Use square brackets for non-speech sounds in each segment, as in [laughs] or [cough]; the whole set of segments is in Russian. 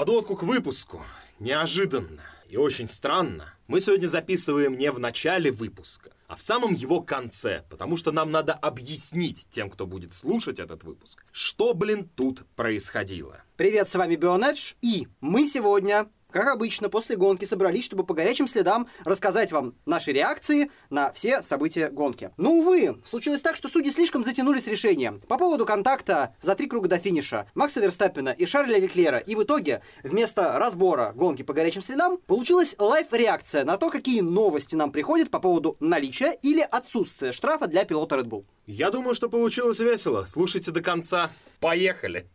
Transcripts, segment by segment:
подводку к выпуску. Неожиданно и очень странно. Мы сегодня записываем не в начале выпуска, а в самом его конце, потому что нам надо объяснить тем, кто будет слушать этот выпуск, что, блин, тут происходило. Привет, с вами Бионедж, и мы сегодня как обычно, после гонки собрались, чтобы по горячим следам рассказать вам наши реакции на все события гонки. Но, увы, случилось так, что судьи слишком затянули с решением. По поводу контакта за три круга до финиша Макса Верстаппина и Шарля Леклера. И в итоге, вместо разбора гонки по горячим следам, получилась лайв-реакция на то, какие новости нам приходят по поводу наличия или отсутствия штрафа для пилота Red Bull. Я думаю, что получилось весело. Слушайте до конца. Поехали!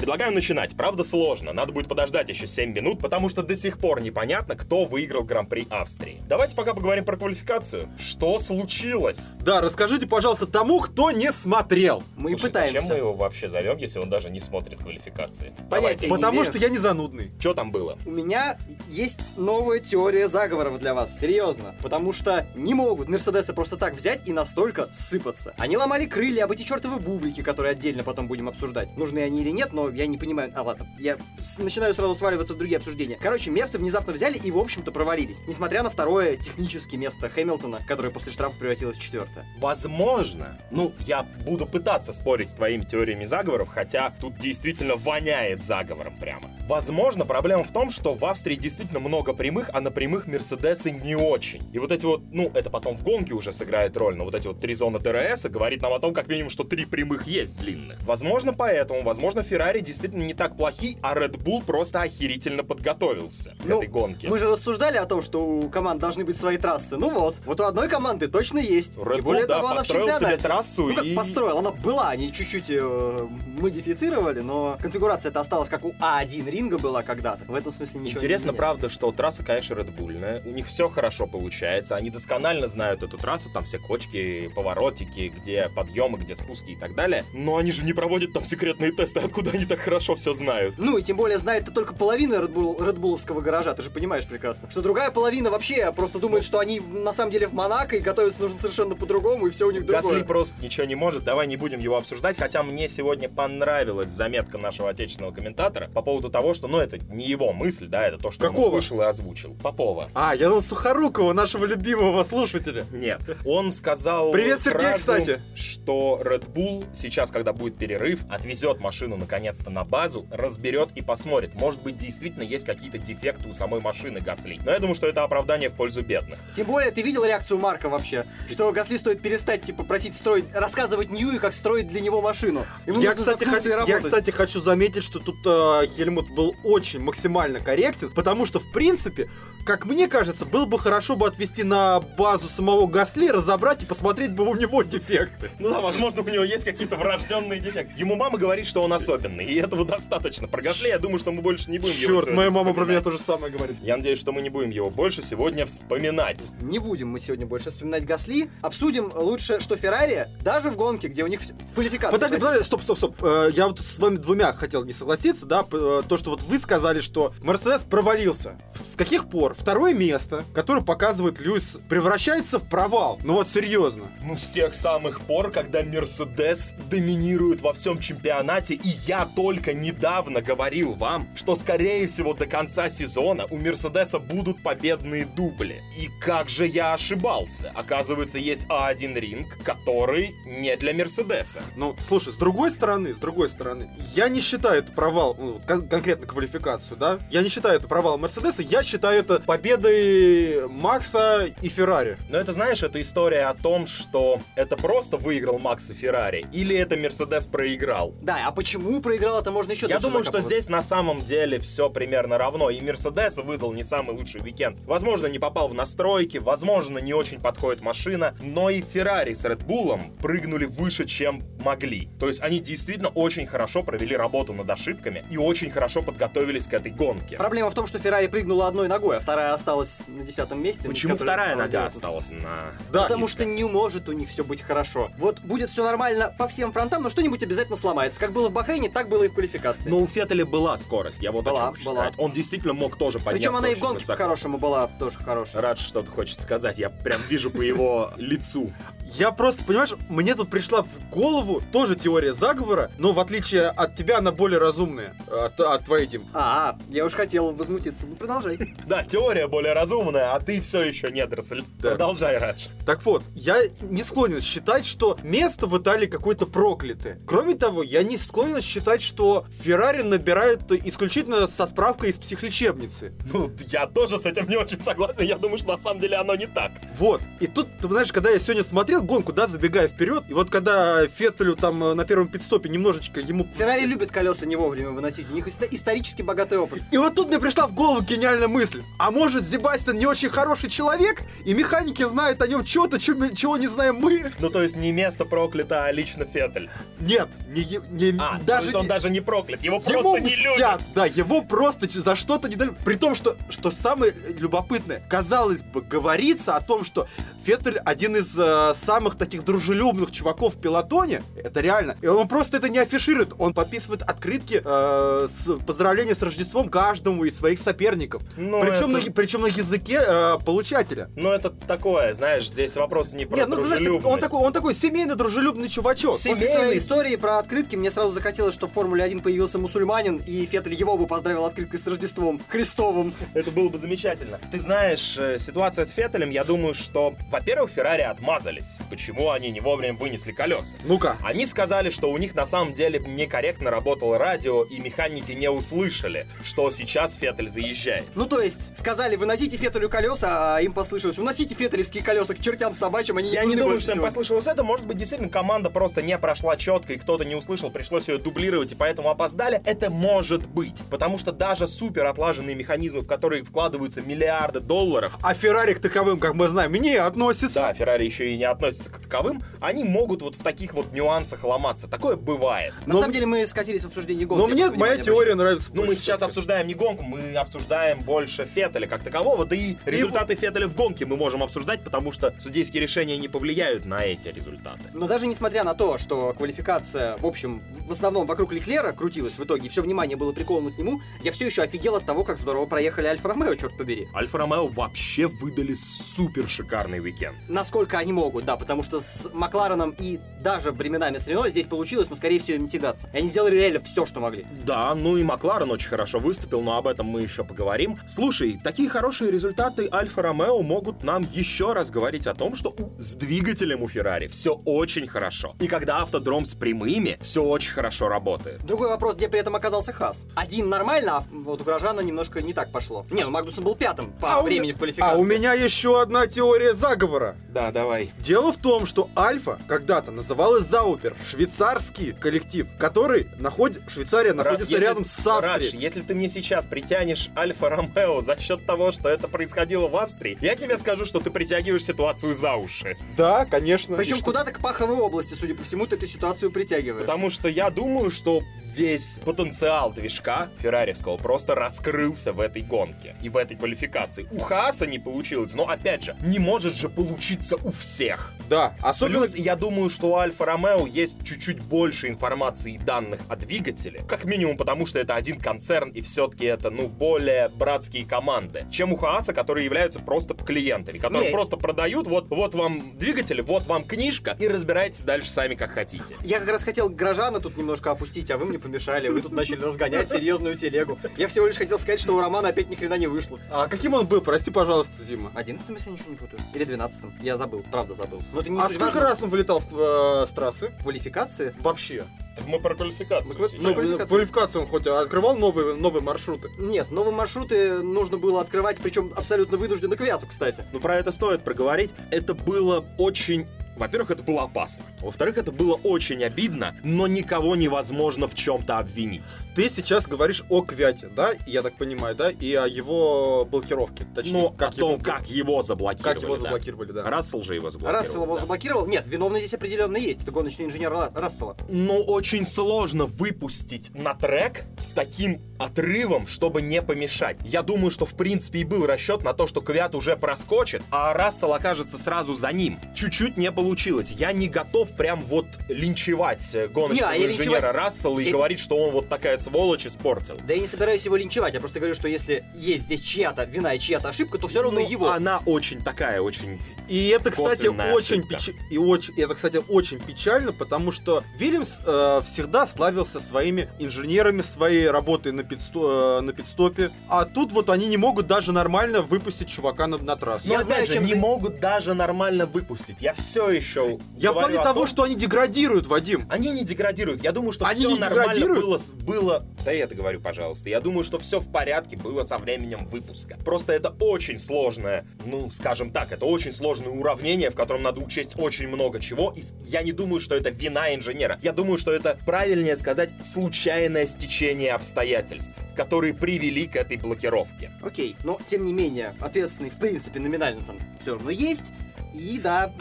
Предлагаю начинать. Правда, сложно. Надо будет подождать еще 7 минут, потому что до сих пор непонятно, кто выиграл Гран-при Австрии. Давайте пока поговорим про квалификацию. Что случилось? Да, расскажите, пожалуйста, тому, кто не смотрел. Мы Слушай, пытаемся. зачем мы его вообще зовем, если он даже не смотрит квалификации? Понятия не Потому что я не занудный. Что там было? У меня есть новая теория заговоров для вас, серьезно. Потому что не могут Мерседесы просто так взять и настолько сыпаться. Они ломали крылья об эти чертовы бублики, которые отдельно потом будем обсуждать. Нужны они или нет, но я не понимаю. А ладно, я начинаю сразу сваливаться в другие обсуждения. Короче, Мерсы внезапно взяли и, в общем-то, провалились. Несмотря на второе технически место Хэмилтона, которое после штрафа превратилось в четвертое. Возможно. Ну, я буду пытаться спорить с твоими теориями заговоров, хотя тут действительно воняет заговором прямо. Возможно, проблема в том, что в Австрии действительно много прямых, а на прямых Мерседесы не очень. И вот эти вот, ну, это потом в гонке уже сыграет роль, но вот эти вот три зоны ДРС говорит нам о том, как минимум, что три прямых есть длинных. Возможно, поэтому, возможно, Феррари действительно не так плохие, а Red Bull просто охерительно подготовился к Ну, этой гонке. Мы же рассуждали о том, что у команд должны быть свои трассы. Ну вот, вот у одной команды точно есть. Red и более Bull, да, того, она в построил себе чемпионате. трассу Ну как и- построил, она была, они чуть-чуть э, модифицировали, но конфигурация это осталась как у А1 ринга была когда-то. В этом смысле ничего Интересно, не правда, что трасса, конечно, редбульная. У них все хорошо получается. Они досконально знают эту трассу, там все кочки, поворотики, где подъемы, где спуски и так далее. Но они же не проводят там секретные тесты, откуда они так хорошо все знают. Ну и тем более знает это только половина Редбуловского гаража, ты же понимаешь прекрасно. Что другая половина вообще просто думает, что они на самом деле в Монако и готовятся нужно совершенно по-другому, и все у них другое. Гасли просто ничего не может, давай не будем его обсуждать, хотя мне сегодня понравилась заметка нашего отечественного комментатора по поводу того, что, ну, это не его мысль, да, это то, что он Какого? услышал и озвучил. Попова. А, я на Сухорукова, нашего любимого слушателя. Нет. Он сказал Привет, Сергей, фразу, кстати. что Red Bull сейчас, когда будет перерыв, отвезет машину наконец-то на базу, разберет и посмотрит. Может быть, действительно есть какие-то дефекты у самой машины Гасли. Но я думаю, что это оправдание в пользу бедных. Тем более, ты видел реакцию Марка вообще? Что Гасли стоит перестать, типа, просить строить, рассказывать Ньюи, как строить для него машину. Ему Я кстати, хочу, я, кстати, хочу заметить, что тут э, Хельмут был очень максимально корректен, потому что, в принципе, как мне кажется, было бы хорошо бы отвезти на базу самого Гасли, разобрать и посмотреть бы у него дефекты. Ну да, возможно, у него есть какие-то врожденные дефекты. Ему мама говорит, что он особенный, и этого достаточно. Про Гасли я думаю, что мы больше не будем его Черт, моя мама про меня вспоминать. то же самое говорит. Я надеюсь, что мы не будем его больше сегодня вспоминать. Не будем мы сегодня больше вспоминать Гасли. Обсудим лучше, что Феррари, даже в гонке, где у них в квалификации... Подожди, подожди, стоп, стоп, стоп. Э, Я вот с вами двумя хотел не согласиться, да, э, то, что вот вы сказали, что Мерседес провалился. С каких пор второе место, которое показывает Льюис, превращается в провал? Ну вот серьезно. Ну, с тех самых пор, когда Мерседес доминирует во всем чемпионате, и я только недавно говорил вам, что, скорее всего, до конца сезона у Мерседеса будут победные дубли. И как же я ошибался? Оказывается, есть А1 ринг, который не для Мерседеса. Ну, слушай, с другой стороны, с другой стороны, я не считаю это провал, ну, кон- конкретно квалификацию, да? Я не считаю это провал Мерседеса, я считаю это победой Макса и Феррари. Но это, знаешь, это история о том, что это просто выиграл Макс и Феррари, или это Мерседес проиграл. Да, а почему проиграл, это можно еще Я думаю, что здесь на самом деле все примерно равно. И Мерседес выдал не самый лучший уикенд. Возможно, не попал в настройки, возможно, не очень подходит машина, но и Феррари с Red Bull прыгнули выше, чем могли. То есть они действительно очень хорошо провели работу над ошибками и очень хорошо подготовились к этой гонке. Проблема в том, что Феррари прыгнула одной ногой, а вторая осталась на десятом месте. Почему которая вторая делает- осталась на... Да, Потому низко? что не может у них все быть хорошо. Вот будет все нормально по всем фронтам, но что-нибудь обязательно сломается. Как было в Бахрейне, так было и в квалификации. Но у Феттеля была скорость, я вот Была, о чем хочу была. сказать. Он действительно мог тоже подняться Причем она и в гонке по-хорошему была тоже хорошая. Рад, что-то хочет сказать. Я прям вижу по его [laughs] лицу. Я просто, понимаешь, мне тут пришла в голову тоже теория заговора, но в отличие от тебя она более разумная. От, от твоей, Дим. А, я уж хотел возмутиться. Ну, продолжай. [laughs] Да, теория более разумная, а ты все еще недоросль. Да. Продолжай, Радж. Так вот, я не склонен считать, что место в Италии какое-то проклятое. Кроме того, я не склонен считать, что Феррари набирают исключительно со справкой из психлечебницы. Ну, я тоже с этим не очень согласен. Я думаю, что на самом деле оно не так. Вот. И тут, ты знаешь, когда я сегодня смотрел гонку, да, забегая вперед, и вот когда Феттелю там э, на первом пидстопе немножечко ему... Феррари любит колеса не вовремя выносить. У них исторически богатый опыт. И вот тут мне пришла в голову гениальная мысль. А может, Зебастьян не очень хороший человек, и механики знают о нем чего-то, чего не знаем мы? Ну, то есть не место проклято, а лично Феттель. Нет, не, не- А, то даже есть он не- даже не проклят, его просто Ему не любят. мстят, да, его просто за что-то не дали. При том, что, что самое любопытное, казалось бы, говорится о том, что Феттель один из э, самых таких дружелюбных чуваков в пилотоне, это реально. И он просто это не афиширует, он подписывает открытки э, с поздравления с Рождеством каждому из своих соперников. Ну, причем, это- на, причем на языке э, получателя. Ну, это такое, знаешь, здесь вопрос не про Нет, ну, знаешь, дружелюбность. он такой, он такой семейно дружелюбный чувачок. Семей- После Семейный. твоей истории про открытки мне сразу захотелось, чтобы в Формуле 1 появился мусульманин, и Феттель его бы поздравил открыткой с Рождеством Христовым. Это было бы замечательно. Ты знаешь, э, ситуация с Феттелем, я думаю, что, во-первых, Феррари отмазались. Почему они не вовремя вынесли колеса? Ну-ка. Они сказали, что у них на самом деле некорректно работало радио, и механики не услышали, что сейчас Феттель заезжает. Ну, то есть, сказали, выносите Феттелю колеса, а им послышалось, уносите феттелевские колеса к чертям собачьим, они Я нужны не думаю, что им всего». послышалось это. Может быть, действительно, команда просто не прошла четко, и кто-то не услышал, пришлось ее дублировать, и поэтому опоздали. Это может быть. Потому что даже супер отлаженные механизмы, в которые вкладываются миллиарды долларов, А Феррари к таковым, как мы знаем, не относится. да, Феррари еще и не относится к таковым, они могут вот в таких вот нюансах ломаться. Такое бывает. На Но- самом деле мы скатились в обсуждение гонки. Но мне моя теория нравится. Ну, мы сейчас обсуждаем не гонку, мы обсуждаем больше Феттеля как такового, да и результаты Феттеля в гонке мы можем обсуждать, потому что судейские решения не повлияют на эти результаты. Но даже несмотря на то, что квалификация, в общем, в основном вокруг Леклера крутилась в итоге, все внимание было приковано к нему, я все еще офигел от того, как здорово проехали Альфа-Ромео, черт побери. Альфа-Ромео вообще выдали супер шикарный уикенд. Насколько они могут, да, потому что с Маклареном и даже временами с Рено здесь получилось, но скорее всего им тягаться. И они сделали реально все, что могли. Да, ну и Макларен очень хорошо выступил, но об этом мы еще поговорим. Слушай, такие хорошие результаты Альфа-Ромео могут нам еще раз говорить о том, что у- с двигателем у Феррари все очень хорошо. И когда автодром с прямыми, все очень хорошо работает. Другой вопрос, где при этом оказался Хас. Один нормально, а вот у Грожана немножко не так пошло. Не, ну Магнусон был пятым по А у времени ме- в квалификации. А у меня еще одна теория заговора. Да, давай. Дело в том, что Альфа когда-то называлась Заупер, швейцарский коллектив, который находит, Швейцария находится Если- рядом с Радж, Австрией. если ты мне сейчас притянешь Альфа-Ромео за счет того, что это происходило в Австрии, я тебе скажу, что ты притягиваешь ситуацию за уши. Да, конечно. Причем куда-то к паховой области, судя по всему, ты эту ситуацию притягиваешь. Потому что я думаю, что весь потенциал движка феррариевского просто раскрылся в этой гонке и в этой квалификации. У Хааса не получилось, но опять же, не может же получиться у всех. Да, особенно... Плюс, я думаю, что у Альфа Ромео есть чуть-чуть больше информации и данных о двигателе. Как минимум, потому что это один концерн, и все-таки это, ну, более братские команды, чем у Хааса, которые являются просто клиентами, которые Не. просто продают, вот, вот вам двигатель, вот вам книжка, и разбирайтесь дальше сами, как хотите. Я как раз хотел Грожана тут немножко опустить, а вы мне помешали. Вы тут начали разгонять серьезную телегу. Я всего лишь хотел сказать, что у Романа опять ни хрена не вышло. А каким он был? Прости, пожалуйста, Дима. Одиннадцатым, если я ничего не путаю. Или двенадцатым. Я забыл, правда забыл. Но это не А сколько важно. раз он вылетал в, э, с трассы? Квалификации? Вообще. Так мы про квалификацию Мы- мы- Ну, квалификацию. квалификацию он хоть открывал новые, новые маршруты? Нет, новые маршруты нужно было открывать, причем абсолютно вынужденно к Вяту, кстати. Ну, про это стоит проговорить. Это было очень... Во-первых, это было опасно. Во-вторых, это было очень обидно, но никого невозможно в чем-то обвинить. Ты сейчас говоришь о Квяте, да? Я так понимаю, да? И о его блокировке. Точнее, Ну, как о том, его, как его заблокировали. как его да. заблокировали, да. Рассел же его заблокировал. Рассел его да. заблокировал. Нет, виновный здесь определенно есть. Это гоночный инженер Ла- Рассела. Ну, очень сложно выпустить на трек с таким отрывом, чтобы не помешать. Я думаю, что в принципе и был расчет на то, что Квят уже проскочит, а Рассел окажется сразу за ним. Чуть-чуть не получилось. Я не готов прям вот линчевать э, гоночного Не, а инженера линчевать- Рассела и Я- говорить, что он вот такая сволочь испортил. Да я не собираюсь его линчевать, я просто говорю, что если есть здесь чья-то вина и чья-то ошибка, то все равно Ну, его. Она очень такая, очень... И это, кстати, очень печ- и очень, и это, кстати, очень печально, потому что Вильямс э, всегда славился своими инженерами, своей работой на, пидсто- э, на пидстопе, а тут вот они не могут даже нормально выпустить чувака на, на трассу. Я опять знаю, же, чем не за- могут даже нормально выпустить. Я все еще Я в плане о того, том, что они деградируют, Вадим. Они не деградируют. Я думаю, что Они все не нормально деградируют? было, с- было... Да я это говорю, пожалуйста. Я думаю, что все в порядке было со временем выпуска. Просто это очень сложное, ну, скажем так, это очень сложное уравнение, в котором надо учесть очень много чего. И я не думаю, что это вина инженера. Я думаю, что это правильнее сказать случайное стечение обстоятельств, которые привели к этой блокировке. Окей, но тем не менее, ответственный, в принципе, номинально там все равно есть. И да,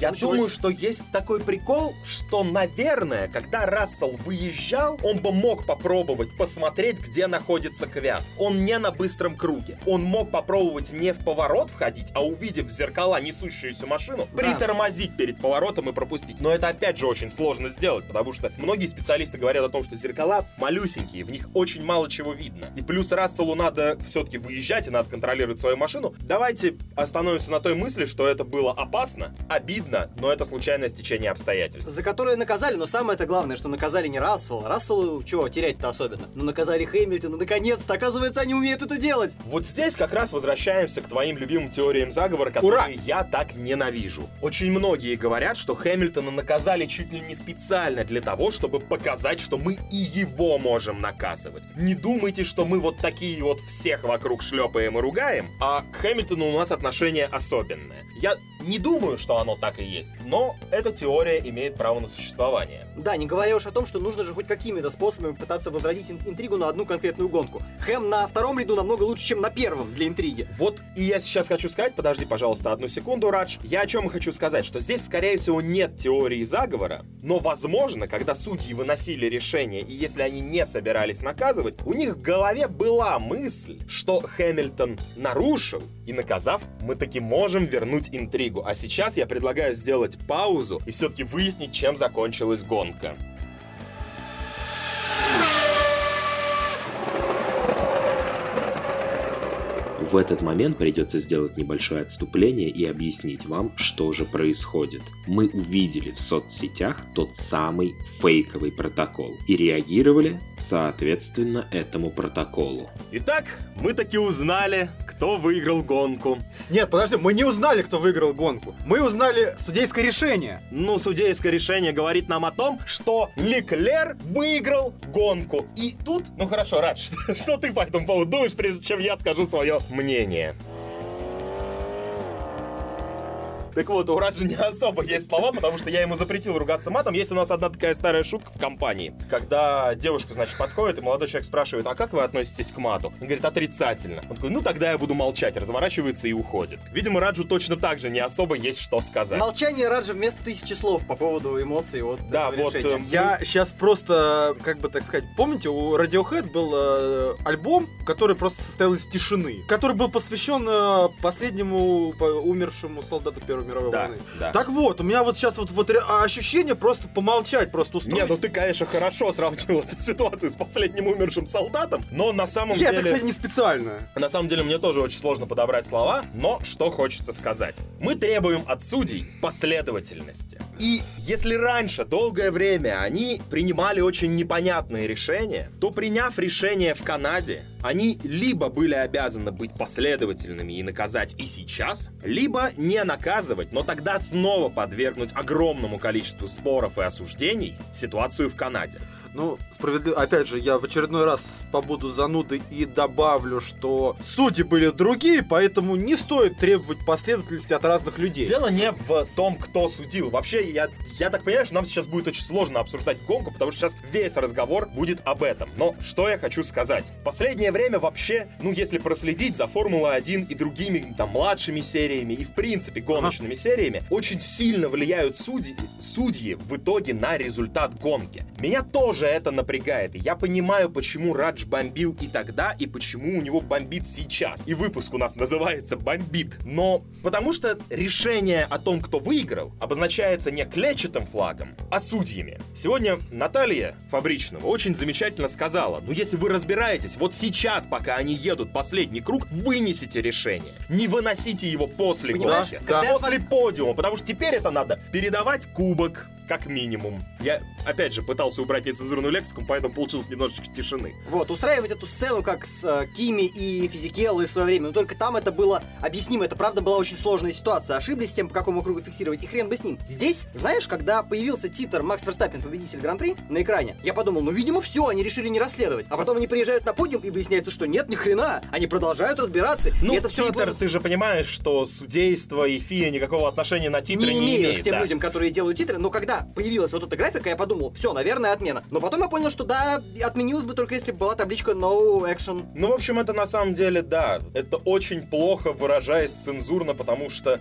Я Началось- думаю, что есть такой прикол, что, наверное, когда Рассел выезжал, он бы мог попробовать посмотреть, где находится Квят. Он не на быстром круге. Он мог попробовать не в поворот входить, а увидев в зеркала несущуюся машину, Да. притормозить перед поворотом и пропустить. Но это опять же очень сложно сделать, потому что многие специалисты говорят о том, что зеркала малюсенькие, в них очень мало чего видно. И плюс Расселу надо все-таки выезжать и надо контролировать свою машину. Давайте остановимся на той мысли, что это было опасно, обидно, но это случайное стечение обстоятельств. за которое наказали, но самое-то главное, что наказали не Рассела. Расселу чего терять-то особенно? Ну наказали Хэмилтона, наконец-то, оказывается, они умеют это делать. Вот здесь как раз возвращаемся к твоим любимым теориям заговора, которые я так ненавижу. Очень многие говорят, что Хэмилтона наказали чуть ли не специально для того, чтобы показать, что мы и его можем наказывать. Не думайте, что мы вот такие вот всех вокруг шлепаем и ругаем, а к Хэмилтону у нас отношение особенное. Я не думаю, что оно так и есть, но эта теория имеет право на существование. Да, не говоря уж о том, что нужно же хоть какими-то способами пытаться возродить ин- интригу на одну конкретную гонку. Хэм на втором ряду намного лучше, чем на первом для интриги. Вот и я сейчас хочу сказать, подожди, пожалуйста, одну секунду, Радж. Я о чем хочу сказать, что здесь, скорее всего, нет теории заговора, но, возможно, когда судьи выносили решение, и если они не собирались наказывать, у них в голове была мысль, что Хэмилтон нарушил, и наказав, мы таки можем вернуть интригу. А сейчас я предлагаю сделать паузу и все-таки выяснить, чем закончилась гонка. В этот момент придется сделать небольшое отступление и объяснить вам, что же происходит. Мы увидели в соцсетях тот самый фейковый протокол и реагировали соответственно этому протоколу. Итак, мы таки узнали, кто выиграл гонку. Нет, подожди, мы не узнали, кто выиграл гонку. Мы узнали судейское решение. Ну, судейское решение говорит нам о том, что Леклер выиграл гонку. И тут, ну хорошо, Радж, [laughs] что, ты по этому поводу думаешь, прежде чем я скажу свое мнение? мнение. Так вот, у Раджа не особо есть слова, потому что я ему запретил ругаться матом. Есть у нас одна такая старая шутка в компании, когда девушка, значит, подходит, и молодой человек спрашивает, а как вы относитесь к мату? Он говорит, отрицательно. Он такой, ну тогда я буду молчать, разворачивается и уходит. Видимо, Раджу точно так же не особо есть что сказать. Молчание Раджа вместо тысячи слов по поводу эмоций от Да, вот, эм, Я сейчас просто, как бы так сказать, помните, у Radiohead был э, альбом, который просто состоял из тишины, который был посвящен э, последнему по- умершему солдату Первой мировой Да, войны. да. Так вот, у меня вот сейчас вот, вот ре- ощущение просто помолчать, просто устроить. Не, ну ты, конечно, хорошо сравнил эту [laughs] ситуацию с последним умершим солдатом, но на самом Я, деле... кстати, не специально. На самом деле мне тоже очень сложно подобрать слова, но что хочется сказать. Мы требуем от судей последовательности. И если раньше долгое время они принимали очень непонятные решения, то приняв решение в Канаде, они либо были обязаны быть последовательными и наказать и сейчас, либо не наказывать, но тогда снова подвергнуть огромному количеству споров и осуждений ситуацию в Канаде. Ну, справедливо, опять же, я в очередной раз побуду занудой и добавлю, что судьи были другие, поэтому не стоит требовать последовательности от разных людей. Дело не в том, кто судил. Вообще, я, я так понимаю, что нам сейчас будет очень сложно обсуждать гонку, потому что сейчас весь разговор будет об этом. Но что я хочу сказать? Последнее время вообще, ну, если проследить за Формулой-1 и другими там младшими сериями и, в принципе, гоночными сериями, очень сильно влияют судьи, судьи в итоге на результат гонки. Меня тоже это напрягает, я понимаю, почему Радж бомбил и тогда, и почему у него бомбит сейчас. И выпуск у нас называется «Бомбит». Но потому что решение о том, кто выиграл, обозначается не клетчатым флагом, а судьями. Сегодня Наталья Фабричного очень замечательно сказала, ну если вы разбираетесь, вот сейчас, пока они едут последний круг, вынесите решение. Не выносите его после Понимаешь, гонки, когда я после подиума, потому что теперь это надо передавать кубок, как минимум. Я, опять же, пытался убрать нецензурную лексику, поэтому получилось немножечко тишины. Вот, устраивать эту сцену, как с э, Кими и Физикеллой в свое время, но только там это было объяснимо, это правда была очень сложная ситуация. Ошиблись с тем, по какому кругу фиксировать, и хрен бы с ним. Здесь, знаешь, когда появился титр Макс Верстаппин, победитель Гран-при, на экране, я подумал, ну, видимо, все, они решили не расследовать. А потом они приезжают на подиум, и выясняется, что нет, ни хрена, они продолжают разбираться, Ну, и это все титр, ты же понимаешь, что судейство и ФИА никакого отношения на титры не, не, имеют имеет. к тем да. людям, которые делают титры, но когда появилась вот эта графика, я подумал, все, наверное, отмена. Но потом я понял, что да, отменилось бы только если бы была табличка No Action. Ну, в общем, это на самом деле, да, это очень плохо выражаясь цензурно, потому что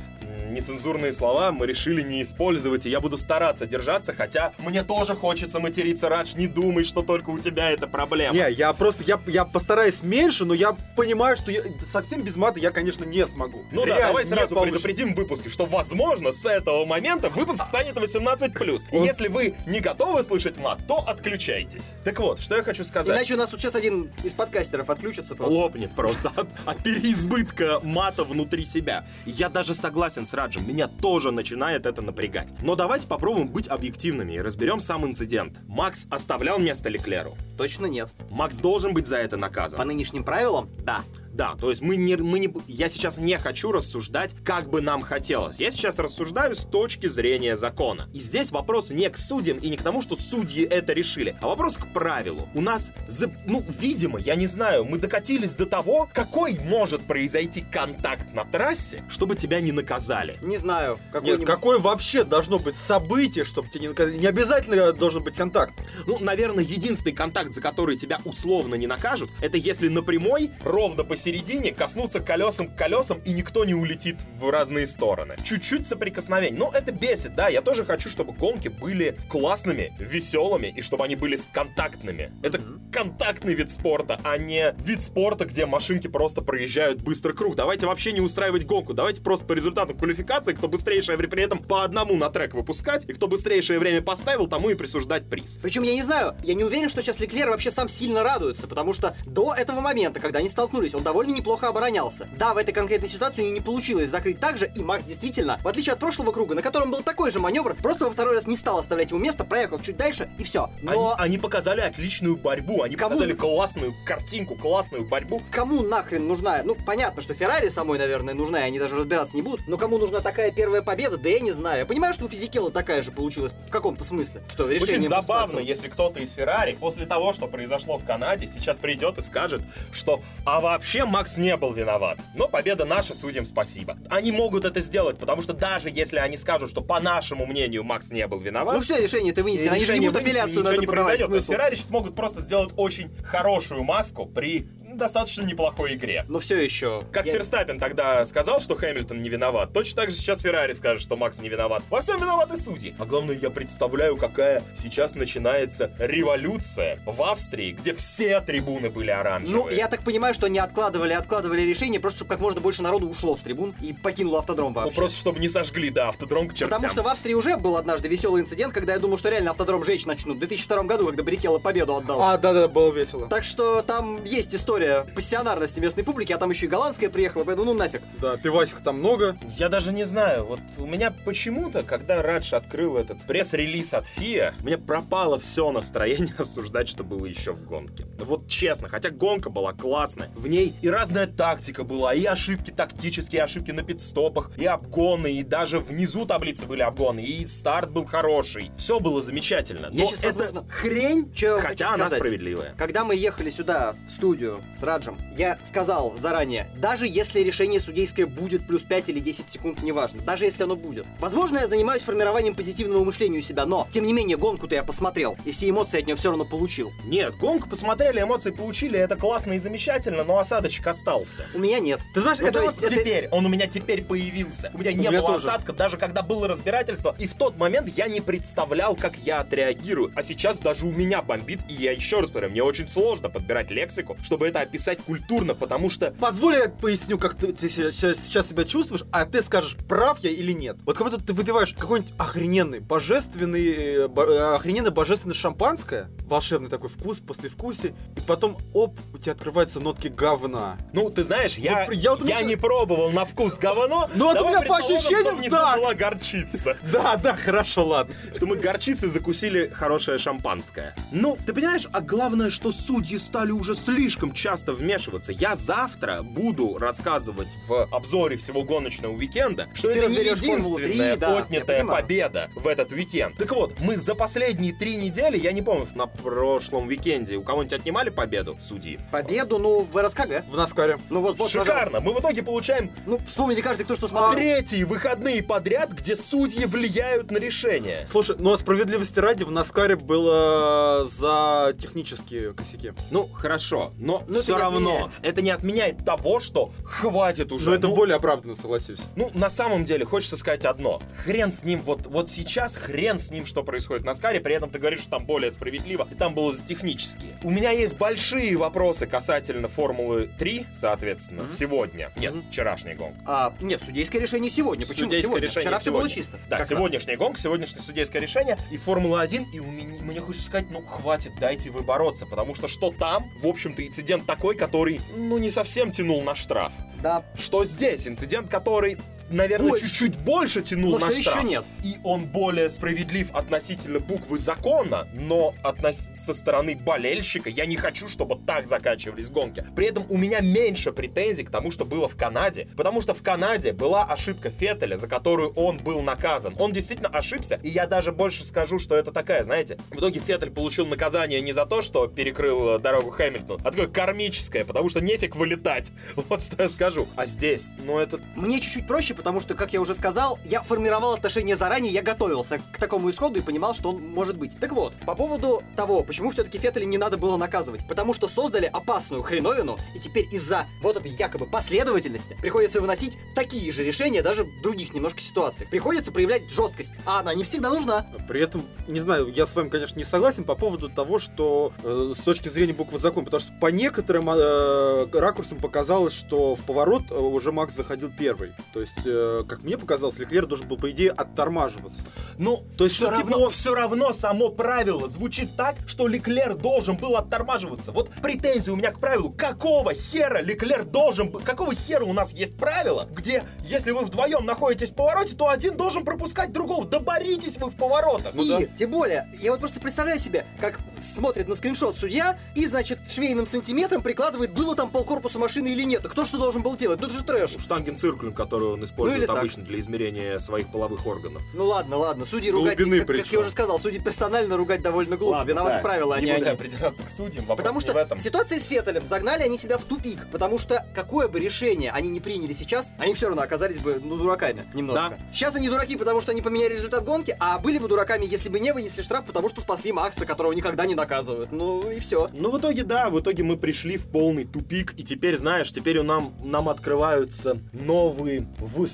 нецензурные слова мы решили не использовать, и я буду стараться держаться, хотя мне тоже хочется материться, Радж, не думай, что только у тебя это проблема. Не, я просто, я, я постараюсь меньше, но я понимаю, что я, совсем без мата я, конечно, не смогу. Ну да, Реально давай не сразу получится. предупредим в выпуске, что, возможно, с этого момента выпуск станет 18+. И если вы не готовы слышать мат, то отключайтесь. Так вот, что я хочу сказать. Иначе у нас тут сейчас один из подкастеров отключится просто. лопнет просто от, от переизбытка мата внутри себя. Я даже согласен с Раджем, меня тоже начинает это напрягать. Но давайте попробуем быть объективными и разберем сам инцидент. Макс оставлял место Леклеру. Точно нет. Макс должен быть за это По наказан. нынешним правилам, да. Да, то есть мы не, мы не, я сейчас не хочу рассуждать, как бы нам хотелось. Я сейчас рассуждаю с точки зрения закона. И здесь вопрос не к судьям и не к тому, что судьи это решили, а вопрос к правилу. У нас, за, ну, видимо, я не знаю, мы докатились до того, какой может произойти контакт на трассе, чтобы тебя не наказали. Не знаю, Нет, какой-нибудь... какое вообще должно быть событие, чтобы тебе не наказали? Не обязательно должен быть контакт. Ну, наверное, единственный контакт, за который тебя условно не накажут, это если на прямой, ровно посередине, коснуться колесом к колесам, и никто не улетит в разные стороны. Чуть-чуть соприкосновение. Но это бесит, да. Я тоже хочу, чтобы гонки были классными, веселыми, и чтобы они были с контактными. Это контактный вид спорта, а не вид спорта, где машинки просто проезжают быстро круг. Давайте вообще не устраивать гонку. Давайте просто по результатам квалификации, кто быстрейшее время при этом по одному на трек выпускать, и кто быстрейшее время поставил, тому и присуждать приз. Причем я не знаю, я не уверен, что сейчас Леклер вообще сам сильно радуется, потому что до этого момента, когда они столкнулись, он довольно неплохо оборонялся. Да, в этой конкретной ситуации у не получилось закрыть так же, и Макс действительно, в отличие от прошлого круга, на котором был такой же маневр, просто во второй раз не стал оставлять ему место, проехал чуть дальше, и все. Но Они, они показали отличную борьбу, они Кому? показали классную картинку, классную борьбу. кому нахрен нужна? Ну, понятно, что Феррари самой, наверное, нужна, и они даже разбираться не будут. Но кому нужна такая первая победа, да я не знаю. Я понимаю, что у Физикела такая же получилась в каком-то смысле. Что решение Очень забавно, стартовым. если кто-то из Феррари после того, что произошло в Канаде, сейчас придет и скажет, что «а вообще Макс не был виноват». Но победа наша, судьям спасибо. Они могут это сделать, потому что даже если они скажут, что по нашему мнению Макс не был виноват, Ну все, решение ты вынеси. и Они же не будут апелляцию на ничего это не подавать. То есть? Феррари сейчас могут просто сделать очень хорошую маску при достаточно неплохой игре. Но все еще. Как я- Ферстаппен тогда сказал, что Хэмилтон не виноват, точно так же сейчас Феррари скажет, что Макс не виноват. Во всем виноваты судьи. А главное, я представляю, какая сейчас начинается революция в Австрии, где все трибуны были оранжевые. Ну, я так понимаю, что они откладывали, откладывали решение, просто чтобы как можно больше народу ушло с трибун и покинуло автодром Ну, вообще. просто чтобы не сожгли, да, автодром к чертям. Потому что в Австрии уже был однажды веселый инцидент, когда я думал, что реально автодром жечь начнут. В 2002 году, когда Баррикелло победу отдал. А, да-да, было весело. Так что там есть история пассионарности местной публики, а там еще и голландская приехала, поэтому ну нафиг. Да, ты Васик там много. Я даже не знаю, вот у меня почему-то, когда Радж открыл этот пресс-релиз от ФИА, у меня пропало все настроение [laughs] обсуждать, что было еще в гонке. Вот честно, хотя гонка была классная, в ней и разная тактика была, и ошибки тактические, и ошибки на пидстопах, и обгоны, и даже внизу таблицы были обгоны, и старт был хороший. Все было замечательно. Я Но щас, это возможно, хрень, хочу хотя она сказать. справедливая. Когда мы ехали сюда, в студию с Раджем, я сказал заранее, даже если решение судейское будет плюс 5 или 10 секунд, неважно, даже если оно будет. Возможно, я занимаюсь формированием позитивного мышления у себя, но, тем не менее, гонку-то я посмотрел, и все эмоции от нее все равно получил. Нет, гонку посмотрели, эмоции получили, это классно и замечательно, но осадочек остался. У меня нет. Ты знаешь, Ну, это то вот это- Теперь, он у меня теперь появился. У меня не У меня было тоже. осадка, даже когда было разбирательство. И в тот момент я не представлял, как я отреагирую. А сейчас даже у меня бомбит. И я еще раз говорю, мне очень сложно подбирать лексику, чтобы это надо описать культурно, потому что Позволь я поясню, как ты, ты сейчас, сейчас себя чувствуешь, а ты скажешь, прав я или нет. Вот как будто ты выпиваешь какой-нибудь охрененный, божественный, э, бо- э, охрененно божественное шампанское, волшебный такой вкус, послевкусие, и потом, оп, у тебя открываются нотки говна. Ну, ты знаешь, я, Вот я вот я не пробовал на вкус говно. Ну, вот у меня по ощущениям, да. была горчица. [laughs] Да, да, хорошо, ладно. Что мы горчицей закусили хорошее шампанское. Ну, ты понимаешь, а главное, что судьи стали уже слишком часто вмешиваться. Я завтра буду рассказывать в обзоре всего гоночного уикенда, что Ты это не разберешь Формулу 3, единственная да, отнятая победа в этот уикенд. Так вот, мы за последние три недели, я не помню, на прошлом уикенде у кого-нибудь отнимали победу судьи? Победу, ну, в РСКГ. В Наскаре. Ну вот, вот, Шикарно. пожалуйста. Мы в итоге получаем Ну, вспомните каждый, кто что смотрел. третьи выходные подряд, где судьи влияют на решение. Слушай, но справедливости ради, в Наскаре было за технические косяки. Ну, хорошо, но Ну, это все не равно отменяет. это не отменяет того, что хватит уже. Но это ну, более оправданно, согласись. Ну, на самом деле, хочется сказать одно. Хрен с ним, вот, вот сейчас хрен с ним, что происходит на Скаре, при этом ты говоришь, что там более справедливо, и там было за технические. У меня есть большие вопросы касательно Формулы 3, соответственно, сегодня. Нет, Мгм. вчерашний гонг. А, нет, судейское решение сегодня. Почему Судейское сегодня? решение Вчера все было сегодня. чисто. Да, Как раз. сегодняшний гонг, сегодняшнее судейское решение и Формула-1, и у меня, мне хочется сказать, ну, хватит, дайте вы бороться, потому что что там, в общем-то, инцидент такой, который, ну, не совсем тянул на штраф. Да. Что здесь? Инцидент, который, наверное, чуть-чуть больше тянул Но на все штраф. еще нет. И он более справедлив относительно буквы закона, но относ- со стороны болельщика я не хочу, чтобы так заканчивались гонки. При этом у меня меньше претензий к тому, что было в Канаде, потому что в Канаде была ошибка Феттеля, за которую он был наказан. Он действительно ошибся, и я даже больше скажу, что это такая, знаете, в итоге Феттель получил наказание не за то, что перекрыл э, дорогу Хэмилтону, а такое кармическое, потому что нефиг вылетать. [laughs] Вот что я скажу. А здесь, ну это Мне чуть-чуть проще, потому что, как я уже сказал, я формировал отношения заранее, я готовился к такому исходу и понимал, что он может быть. Так вот, по поводу того, почему все-таки Феттеля не надо было наказывать. Потому что создали опасную хреновину, и теперь из-за вот этой якобы последовательности приходится выносить такие же решения даже в других немножко ситуациях. Приходится проявлять жесткость, а она не всегда нужна. При этом, не знаю, я с вами, конечно, не согласен по поводу того, что э, с точки зрения буквы закона, потому что по некоторым э, ракурсам показалось, что в поворот э, уже Макс заходил первый. То есть, э, как мне показалось, Леклер должен был, по идее, оттормаживаться. Ну, То есть, все ну, равно, типа- все равно само правило звучит так, что Леклер должен был оттормаживаться. Вот претензия у меня к правилу. Какого хера Леклер должен был... Какого хера у нас есть правило, где, если вы вдвоем находитесь в повороте, то один должен пропускать другого. Да боритесь вы в поворотах. и, тем более, я вот просто представляю себе, как смотрит на скриншот судья и, значит, швейным сантиметром прикладывает, было там полкорпуса машины или нет. Кто что должен был делать? Ну это же трэш. Штангенциркулем, который он Ну или так. обычно для измерения своих половых органов. Ну ладно, ладно, судьи ругать, как, как я уже сказал, судьи персонально ругать довольно глупо. Виноваты да. правила, а не они. придираться к судьям, вопрос Потому не что в этом. ситуация с Феттелем загнали они себя в тупик. Потому что какое бы решение они не приняли сейчас, они все равно оказались бы, ну, дураками немножко. Сейчас они дураки, потому что они поменяли результат гонки, а были бы дураками, если бы не вынесли штраф, потому что спасли Макса, которого никогда не наказывают. Ну и все. Ну, в итоге, да, в итоге мы пришли в полный тупик, и теперь, знаешь, теперь у нам, нам открываются новые высоты,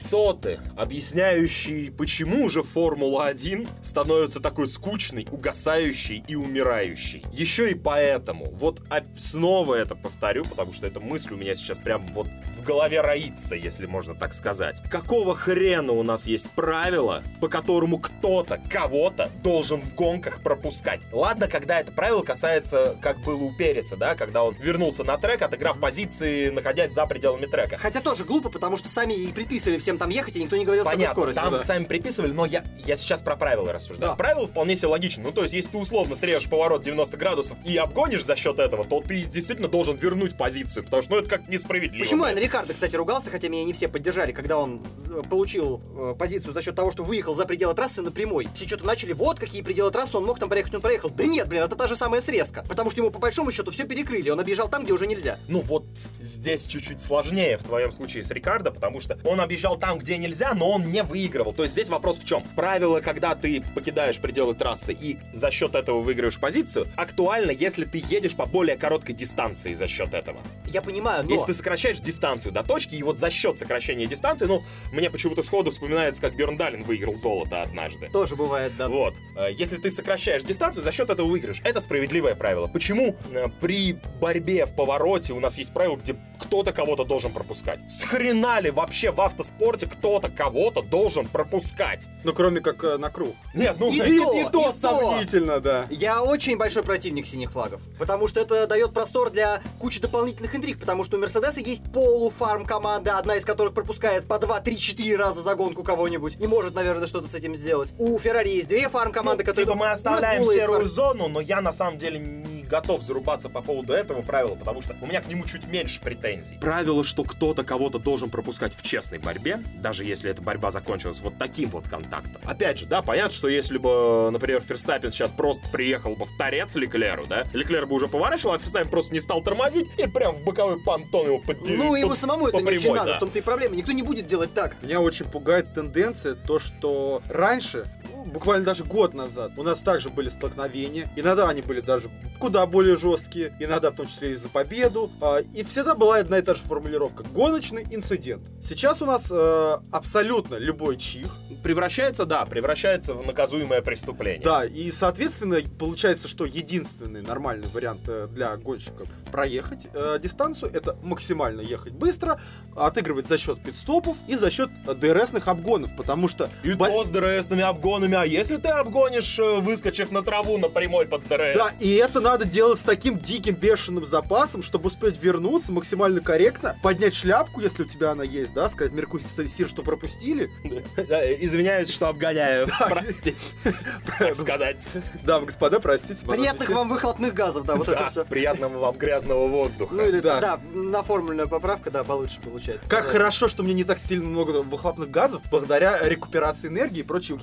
объясняющие, почему же Формула-1 становится такой скучной, угасающей и умирающей. Еще и поэтому, вот снова это повторю, потому что эта мысль у меня сейчас прям вот в голове роится, если можно так сказать. Какого хрена у нас есть правило, по которому кто-то кого-то должен в гонках пропускать? Ладно, когда это правило касается, как было у Переса, да, когда он вернулся на трек, отыграв позиции, находясь за пределами трека. Хотя тоже глупо, потому что сами и предписывали всем там ехать, и никто не говорил, с какой Понятно, скоростью. там да. сами приписывали, но я, я сейчас про правила рассуждаю. Да. Правила вполне себе логичны. Ну, то есть, если ты условно срежешь поворот 90 градусов и обгонишь за счет этого, то ты действительно должен вернуть позицию, потому что, ну, это как несправедливо. Почему блин. Эн Рикардо, кстати, ругался, хотя меня не все поддержали, когда он э, получил э, позицию за счет того, что выехал за пределы трассы на прямой. Все что-то начали, вот какие пределы трассы, он мог там проехать, он проехал. Да нет, блин, это та же самая срезка. Потому что ему по большому счету все перекрыли, он объезжал там, где уже нельзя. Ну вот здесь чуть-чуть сложнее в твоем случае с Рикардо, потому что он объезжал там, где нельзя, но он не выигрывал. То есть здесь вопрос в чем? Правило, когда ты покидаешь пределы трассы и за счет этого выигрываешь позицию, актуально, если ты едешь по более короткой дистанции за счет этого. Я понимаю, но... Если ты сокращаешь дистанцию, до точки, и вот за счет сокращения дистанции, ну, мне почему-то сходу вспоминается, как Бjörn Далин выиграл золото однажды. Тоже бывает, да. Вот. Э, Если ты сокращаешь дистанцию, за счет этого выиграешь. Это справедливое правило. Почему э, при борьбе в повороте у нас есть правило, где кто-то кого-то должен пропускать? С хрена ли вообще в автоспорте кто-то кого-то должен пропускать? Ну, кроме как э, на круг. Нет, ну... И И, то, и то и то. сомнительно, да. Я очень большой противник синих флагов, потому что это дает простор для кучи дополнительных интриг, потому что у Мерседеса есть полуфарм команда, одна из которых пропускает по 2, 3, 4 раза за гонку кого-нибудь и может, наверное, что-то с этим сделать. У Феррари есть две фарм команды, Ну, которые... типа мы у Red оставляем серую фарм- зону, но я на самом деле не готов зарубаться по поводу этого правила, потому что у меня к нему чуть меньше претензий. Правило, что кто-то кого-то должен пропускать в честной борьбе, даже если эта борьба закончилась вот таким вот контактом. Опять же, да, понятно, что если бы, например, Ферстаппин сейчас просто приехал бы в торец Леклеру, да, Леклер бы уже поворачивал, а Ферстаппин просто не стал тормозить и прям в боковой понтон его подделил. Ну, ему самому это не очень надо, да. в том-то и проблема. Никто не будет делать так. Меня очень пугает тенденция, то, что раньше, буквально даже год назад, у нас также были столкновения. Иногда они были даже куда более жесткие, иногда в том числе и за победу. А, И всегда была одна и та же формулировка. Гоночный инцидент. Сейчас у нас э, абсолютно любой чих. Превращается, да, превращается в наказуемое преступление. Да, и, соответственно, получается, что единственный нормальный вариант э, для гонщиков проехать э, дистанцию это максимально ехать быстро, отыгрывать за счет пидстопов и за счет ДРСных обгонов, потому что И Бо- то с ДРСными обгонами, а если ты обгонишь, э, выскочив на траву на прямой под ДРС? Да, и это надо делать с таким диким бешеным запасом, чтобы успеть вернуться максимально корректно, поднять шляпку, если у тебя она есть, да, сказать Меркусий Сир, что пропустили. [laughs] Да, Извиняюсь, что обгоняю. [laughs] Простите, [laughs] так сказать. Дамы, господа, простите. Приятных вам выхлопных газов, да, вот это Да, все. приятного вам грязного воздуха. Ну или Да. да, наформленная поправка, да, получше получается. Как хорошо, что мне не так сильно много выхлопных газов, благодаря рекуперации энергии и прочей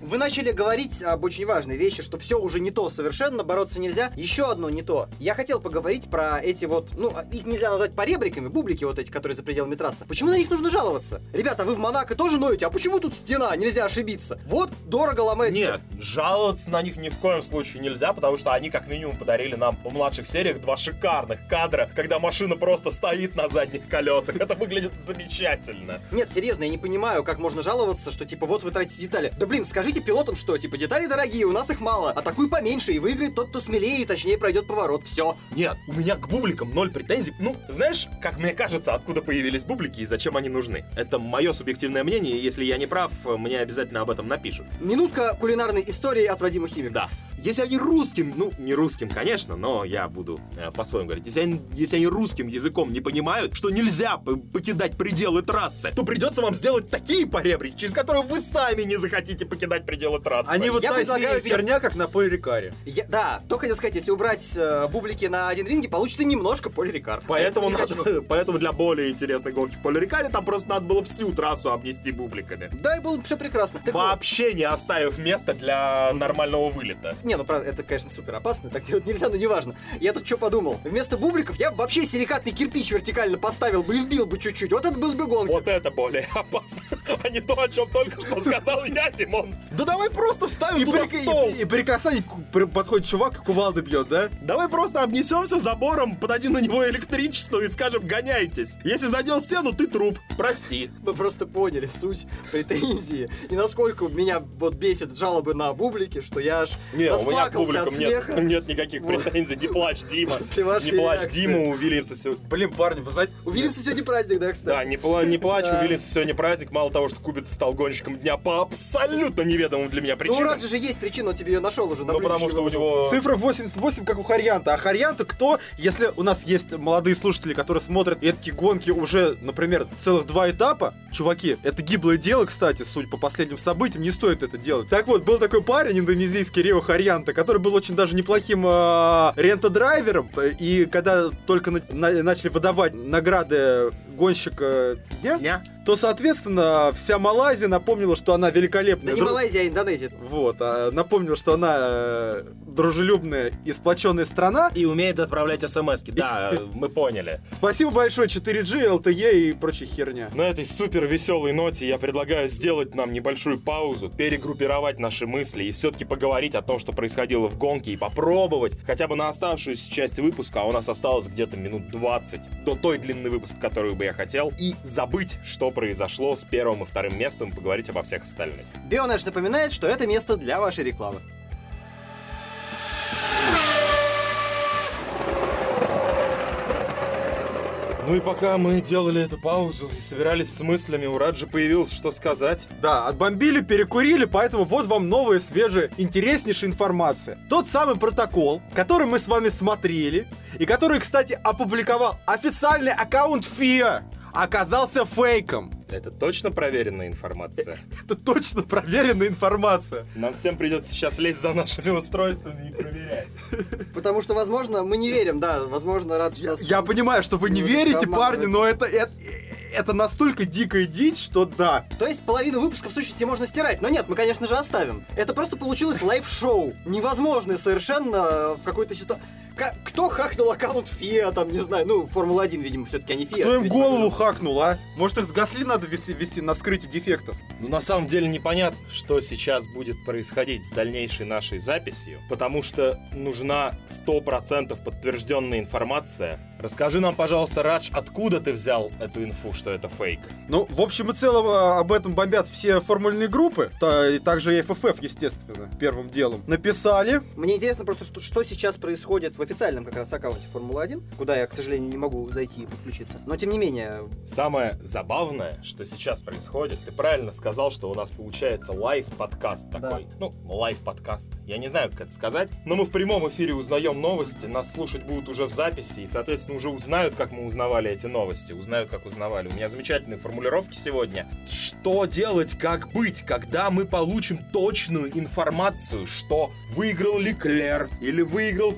Вы начали говорить об очень важной вещи, что все уже не то совершенно, бороться нельзя. Еще одно не то. Я хотел поговорить про эти вот, ну, их нельзя назвать поребриками, бублики вот эти, которые за пределами трассы. Почему на них нужно жаловаться? Ребята, вы в Монако тоже ноете, а почему тут стена? Нельзя ошибиться. Вот дорого ломает. Нет, жаловаться на них ни в коем случае нельзя, потому что они как минимум подарили нам в младших сериях два шикарных кадра, когда машина просто стоит на задних колесах. Это выглядит замечательно. Нет, серьезно, я не понимаю, как можно жаловаться, что типа вот вы тратите детали. Да блин, скажите пилотам, что типа детали дорогие, у нас их мало, атакуй поменьше и выиграет тот, кто смелее и точнее пройдет поворот. Все. Нет, у меня к бубликам ноль претензий. Ну, знаешь, как мне кажется, откуда появились бублики и зачем они нужны? Это мое субъективное мнение, и если я не прав, мне обязательно об этом напишут. Минутка кулинарной истории от Вадима Химика. Да. Если они русским, ну, не русским, конечно, но я буду э, по-своему говорить. Если они, если они русским языком не понимают, что нельзя покидать пределы трассы, то придется вам сделать такие поребрики, через которые вы сами не захотите покидать пределы трассы. Они вот Я предлагаю херня, как на поле Рикаре. Я- да, только хотел сказать, если убрать э, бублики на один ринге, получится немножко Поль Рикар. Поэтому, хочу. надо, поэтому для более интересной гонки в Полярикаре там просто надо было всю трассу обнести бубликами. Да, и было бы все прекрасно. Так вот, Вообще не оставив места для нормального вылета. Не, ну правда, это, конечно, супер опасно, так делать нельзя, но неважно. Я тут что подумал? Вместо бубликов я бы вообще силикатный кирпич вертикально поставил бы и вбил бы чуть-чуть. Вот это был бы гонка. Вот это более [laughs] опасно, а не то, о чем только что сказал я, Димон. Да давай просто вставим И, туда при, стол. и, и при касании подходит чувак и кувалды бьет, да? Давай просто обнесемся забором, подадим на него электричество и скажем «гоняйтесь». Если задел стену, ты труп. Прости. Вы просто поняли суть претензии и насколько меня вот бесит жалобы на бублики, что я аж Не, у меня к расплакался от публикам нет, смеха. [laughs] нет никаких Вот. претензий. Не плачь, Дима. [laughs] После вашей Не плачь, реакции. Дима, у Вильямса сегодня... Блин, парни, вы знаете... У Вильямса сегодня праздник, да, кстати? Да, не, пла- не плачь, у Вильямса сегодня праздник. Мало того, что Кубица стал гонщиком дня по абсолютно неведомым для меня Ну, у причинам. Раджа же есть причина, он тебе ее нашел уже. на Ну, потому что у него... Цифра 88, как у Харьянта. А Харьянта кто? Если у нас есть молодые слушатели, которые смотрят эти гонки уже, например, целых два этапа, чуваки, это гиблое дело, кстати, судя по последним событиям, не стоит это делать. Так вот, был такой парень индонезийский, Рио Харьянта, который был очень даже неплохим э, рентодрайвером, и когда только на- на- начали выдавать награды гонщика дня, Дня? то, соответственно, вся Малайзия напомнила, что она великолепная. Да не Малайзия, а Индонезия. Вот, а, напомнил, что она э, дружелюбная и сплоченная страна. И умеет отправлять смс Да, [laughs] мы поняли. Спасибо большое 4G, LTE и прочая херня. На этой супер веселой ноте я предлагаю сделать нам небольшую паузу, перегруппировать наши мысли и все-таки поговорить о том, что происходило в гонке и попробовать хотя бы на оставшуюся часть выпуска, а у нас осталось где-то минут 20 до той длины выпуска, которую бы я хотел, и забыть, что произошло с первым и вторым местом и поговорить обо всех остальных. Бионедж напоминает, что это место для вашей рекламы. Ну и пока мы делали эту паузу и собирались с мыслями, у Раджи появилось что сказать. Да, отбомбили, перекурили, поэтому вот вам новая, свежая, интереснейшая информация. Тот самый протокол, который мы с вами смотрели, и который, кстати, опубликовал официальный аккаунт ФИА, оказался фейком. Это точно проверенная информация? [laughs] Это точно проверенная информация. Нам всем придется сейчас лезть за нашими устройствами и проверять. Потому что, возможно, мы не верим, да, возможно, рад, что... Я, понимаю, что вы не верите, парни, но это, это, это настолько дикая дичь, что да. То есть половину выпуска в сущности можно стирать, но нет, мы, конечно же, оставим. Это просто получилось лайв-шоу. Невозможное совершенно в какой-то ситуации. Кто хакнул аккаунт ФИА, там, не знаю, ну, Формула-1, видимо, все-таки, а не ФИА. Кто им Видимо, голову хакнул, а? Может, их с Гасли надо вести, вести на вскрытие дефектов? Ну, на самом деле непонятно, что сейчас будет происходить с дальнейшей нашей записью, потому что нужна 100% подтвержденная информация. Расскажи нам, пожалуйста, Радж, откуда ты взял эту инфу, что это фейк? Ну, в общем и целом, а, об этом бомбят все формульные группы, та- и также и ФФФ, естественно, первым делом. Написали, Мне интересно просто, что, что сейчас происходит в официальном как раз аккаунте Формулы-1, куда я, к сожалению, не могу зайти и подключиться. Но, тем не менее, Самое забавное, что сейчас происходит, ты правильно сказал, что у нас получается лайв-подкаст Да. такой. Ну, лайв-подкаст. Я не знаю, как это сказать, но мы в прямом эфире узнаем новости, нас слушать будут уже в записи, и, соответственно, уже узнают, как мы узнавали эти новости, узнают, как узнавали. У меня замечательные формулировки сегодня. Что делать, как быть, когда мы получим точную информацию, что выиграл Леклер или выиграл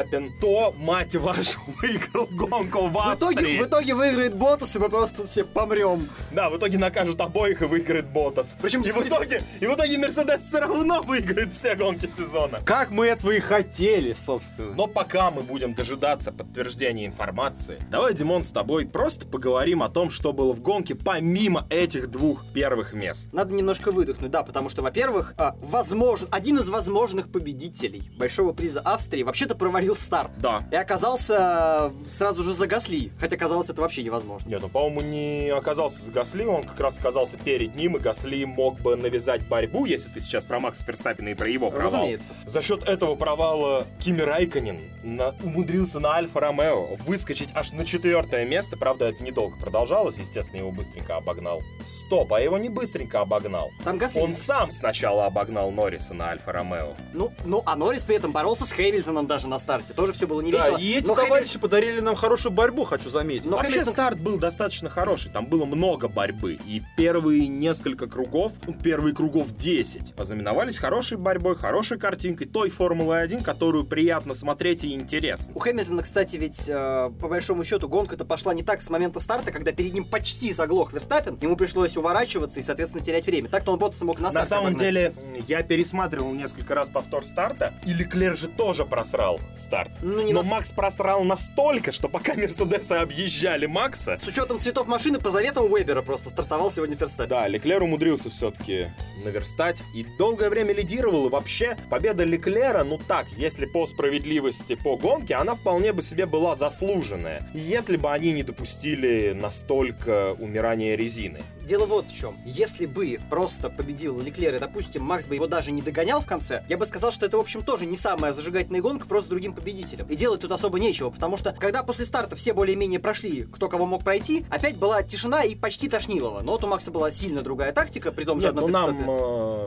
Ферстаппен, то, мать вашу, [laughs] выиграл гонку в в Австрии. итоге, в итоге выиграет Ботас, и мы просто тут все помрем. Да, в итоге накажут обоих и выиграет Ботас. Причем, и в итоге, и в итоге Мерседес все равно выиграет все гонки сезона. как мы этого и хотели, собственно. Но пока мы будем дожидаться подтверждения информации, давай, Димон, с тобой просто поговорим о том, что было в гонке помимо этих двух первых мест. Надо немножко выдохнуть, да, потому что, во-первых, а, возможно, один из возможных победителей Большого приза Австрии вообще-то провалил старт. Да. И оказался сразу же за Гасли, хотя казалось это вообще невозможно. Нет, ну, по-моему, не оказался за Гасли, он как раз оказался перед ним, и Гасли мог бы навязать борьбу, если ты сейчас про Макса Ферстаппина и про его провал. Разумеется. За счет этого провала Кими Райконен на- умудрился на Альфа Ромео выскочить аж на четвертое место. Правда, это недолго продолжалось, естественно, его быстренько обогнал. Стоп, а его не быстренько обогнал. Там Гасли... Он сам сначала обогнал Норриса на Альфа Ромео. Ну, ну, а Норрис при этом боролся с Хэмилтоном даже на старте. Тоже все было не да, весело. и эти но товарищи подарили нам хорошую борьбу, хочу заметить. Но Вообще Хэмилтон- старт был достаточно хороший, там было много борьбы. И первые несколько кругов, ну, первые кругов 10, ознаменовались хорошей борьбой, хорошей картинкой той Формулы-1, которую приятно смотреть и интересно. У Хэмилтона, кстати, ведь э, по большому счету гонка-то пошла не так с момента старта, когда перед ним почти заглох Верстаппен, ему пришлось уворачиваться и, соответственно, терять время. Так-то он Ботаса мог на На старте самом обогнать. деле, я пересматривал несколько раз повтор старта, и Леклер же тоже просрал старт. Ну, не Но на- Макс просрал настолько, что пока Мерседесы объезжали Макса, С учетом цветов машины, по заветам Уэбера просто стартовал сегодня Ферстаппен. Да, Леклер умудрился все-таки наверстать и долгое время лидировал. И вообще, победа Леклера, ну так, если по справедливости по гонке, она вполне бы себе была заслуженная. Если бы они не допустили настолько умирания резины. Дело вот в чем. Если бы просто победил Леклер, и, допустим, Макс бы его даже не догонял в конце, я бы сказал, что это, в общем, тоже не самая зажигательная гонка, просто с другим победителем. И делать тут особо нечего, потому что, когда после старта все более-менее прошли, кто кого мог пройти, опять была тишина и почти тошнилово. Но вот у Макса была сильно другая тактика, при том же Нет, ну нам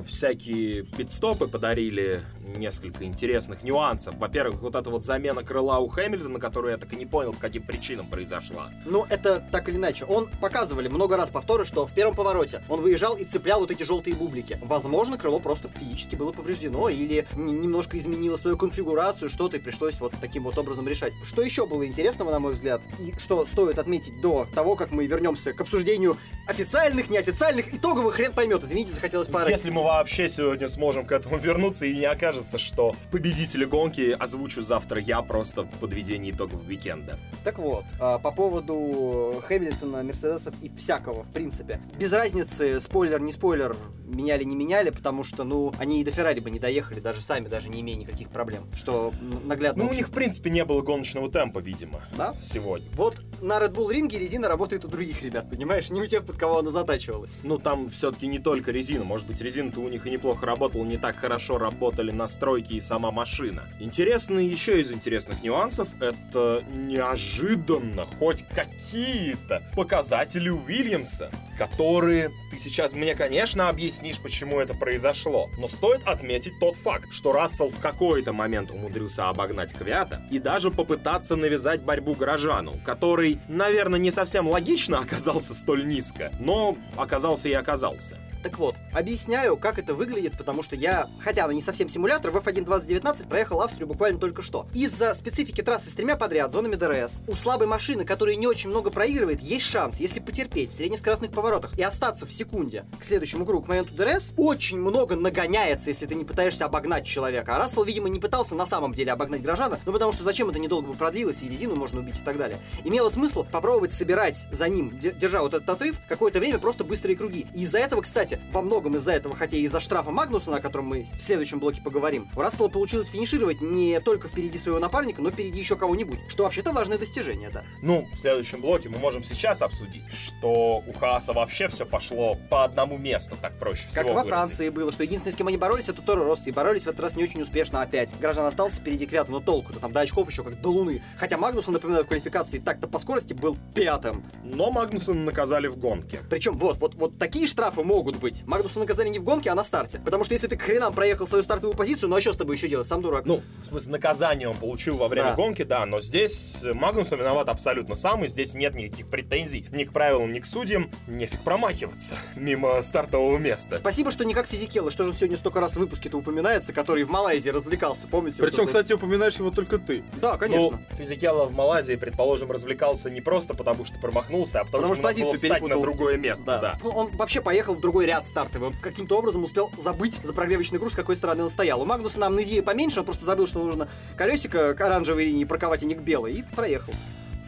всякие пидстопы подарили несколько интересных нюансов. Во-первых, вот эта вот замена крыла у Хэмилтона, которую я так и не понял, по каким причинам произошла. Ну, это так или иначе. Он показывали много раз повторы, что в первом повороте он выезжал и цеплял вот эти желтые бублики. Возможно, крыло просто физически было повреждено или немножко изменило свою конфигурацию, что-то и пришлось вот таким вот образом решать. Что еще было интересного, на мой взгляд, и что стоит отметить до того, как мы вернемся к обсуждению официальных, неофициальных, итоговых хрен поймет. Извините, захотелось парой. Если мы вообще сегодня сможем к этому вернуться и не окажется, что победители гонки озвучу завтра я просто в подведении итогов уикенда. Так вот, а, по поводу Хэмилтона, Мерседесов и всякого, в принципе. Без разницы, спойлер, не спойлер, меняли, не меняли, потому что, ну, они и до Феррари бы не доехали, даже сами, даже не имея никаких проблем. Что наглядно Ну, у них, в принципе, не было гоночного темпа, видимо, Да? сегодня. Вот на Red Bull ринге резина работает у других ребят, понимаешь? Не у тех, под кого она затачивалась. Ну, там все-таки не только резина. Может быть, резина-то у них и неплохо работала, не так хорошо работали настройки и сама машина. Интересный еще из интересных нюансов — это неожиданно хоть какие-то показатели Уильямса, которые ты сейчас мне, конечно, объяснишь, почему это произошло. Но стоит отметить тот факт, что Рассел в какой-то момент умудрился обогнать Квята и даже попытаться навязать борьбу горожану, который, наверное, не совсем логично оказался столь низко, но оказался и оказался. Так вот, объясняю, как это выглядит, потому что я, хотя она не совсем симулятор, в F1 2019 проехал Австрию буквально только что. Из-за специфики трассы с тремя подряд зонами ДРС, у слабой машины, которая не очень много проигрывает, есть шанс, если потерпеть в среднескоростных поворотах и остаться в секунде к следующему кругу, к моменту ДРС, очень много нагоняется, если ты не пытаешься обогнать человека. А Рассел, видимо, не пытался на самом деле обогнать Грожана, ну потому что зачем это недолго бы продлилось, и резину можно убить и так далее. Имело смысл попробовать собирать за ним, де- держа вот этот отрыв, какое-то время просто быстрые круги. И из-за этого, кстати, во многом из-за этого, хотя и из-за штрафа Магнуссена, о котором мы в следующем блоке поговорим, у Рассела получилось финишировать не только впереди своего напарника, но впереди еще кого-нибудь, что вообще-то важное достижение, да. Ну, в следующем блоке мы можем сейчас обсудить, что у Хааса вообще все пошло по одному месту, так проще всего Как во выразить. Франции было, что единственный, с кем они боролись, это Торо Росси. И боролись в этот раз не очень успешно опять. Граждан остался впереди Квята, но толку-то там до очков еще как до луны. Хотя Магнусон, напоминаю, в квалификации так-то по скорости был пятым. Но Магнусона наказали в гонке. Причем вот, вот, вот такие штрафы могут быть. Магнуса наказали не в гонке, а на старте. Потому что если ты к хренам проехал свою стартовую позицию, ну а что с тобой еще делать? Сам дурак. Ну, в смысле, наказание он получил во время Да. гонки, да, но здесь Магнусон виноват абсолютно сам, и здесь нет никаких претензий ни к правилам, ни к судьям. Нефиг промахиваться мимо стартового места. Спасибо, что не как Физикелла, что же он сегодня столько раз в выпуске-то упоминается, который в Малайзии развлекался, помните? Причем, вот? кстати, упоминаешь его только ты. Да, конечно. Ну, Физикелла в Малайзии, предположим, развлекался не просто потому, что промахнулся, а потому, Потому что, что надо было позицию встать на перепутал. другое место, да. Ну, он вообще поехал в другой ряд стартовый. Он каким-то образом успел забыть за прогревочный круг, с какой стороны он стоял. У Магнуса амнезия поменьше, он просто забыл, что нужно колесико к оранжевой линии парковать, а не к белой, и проехал.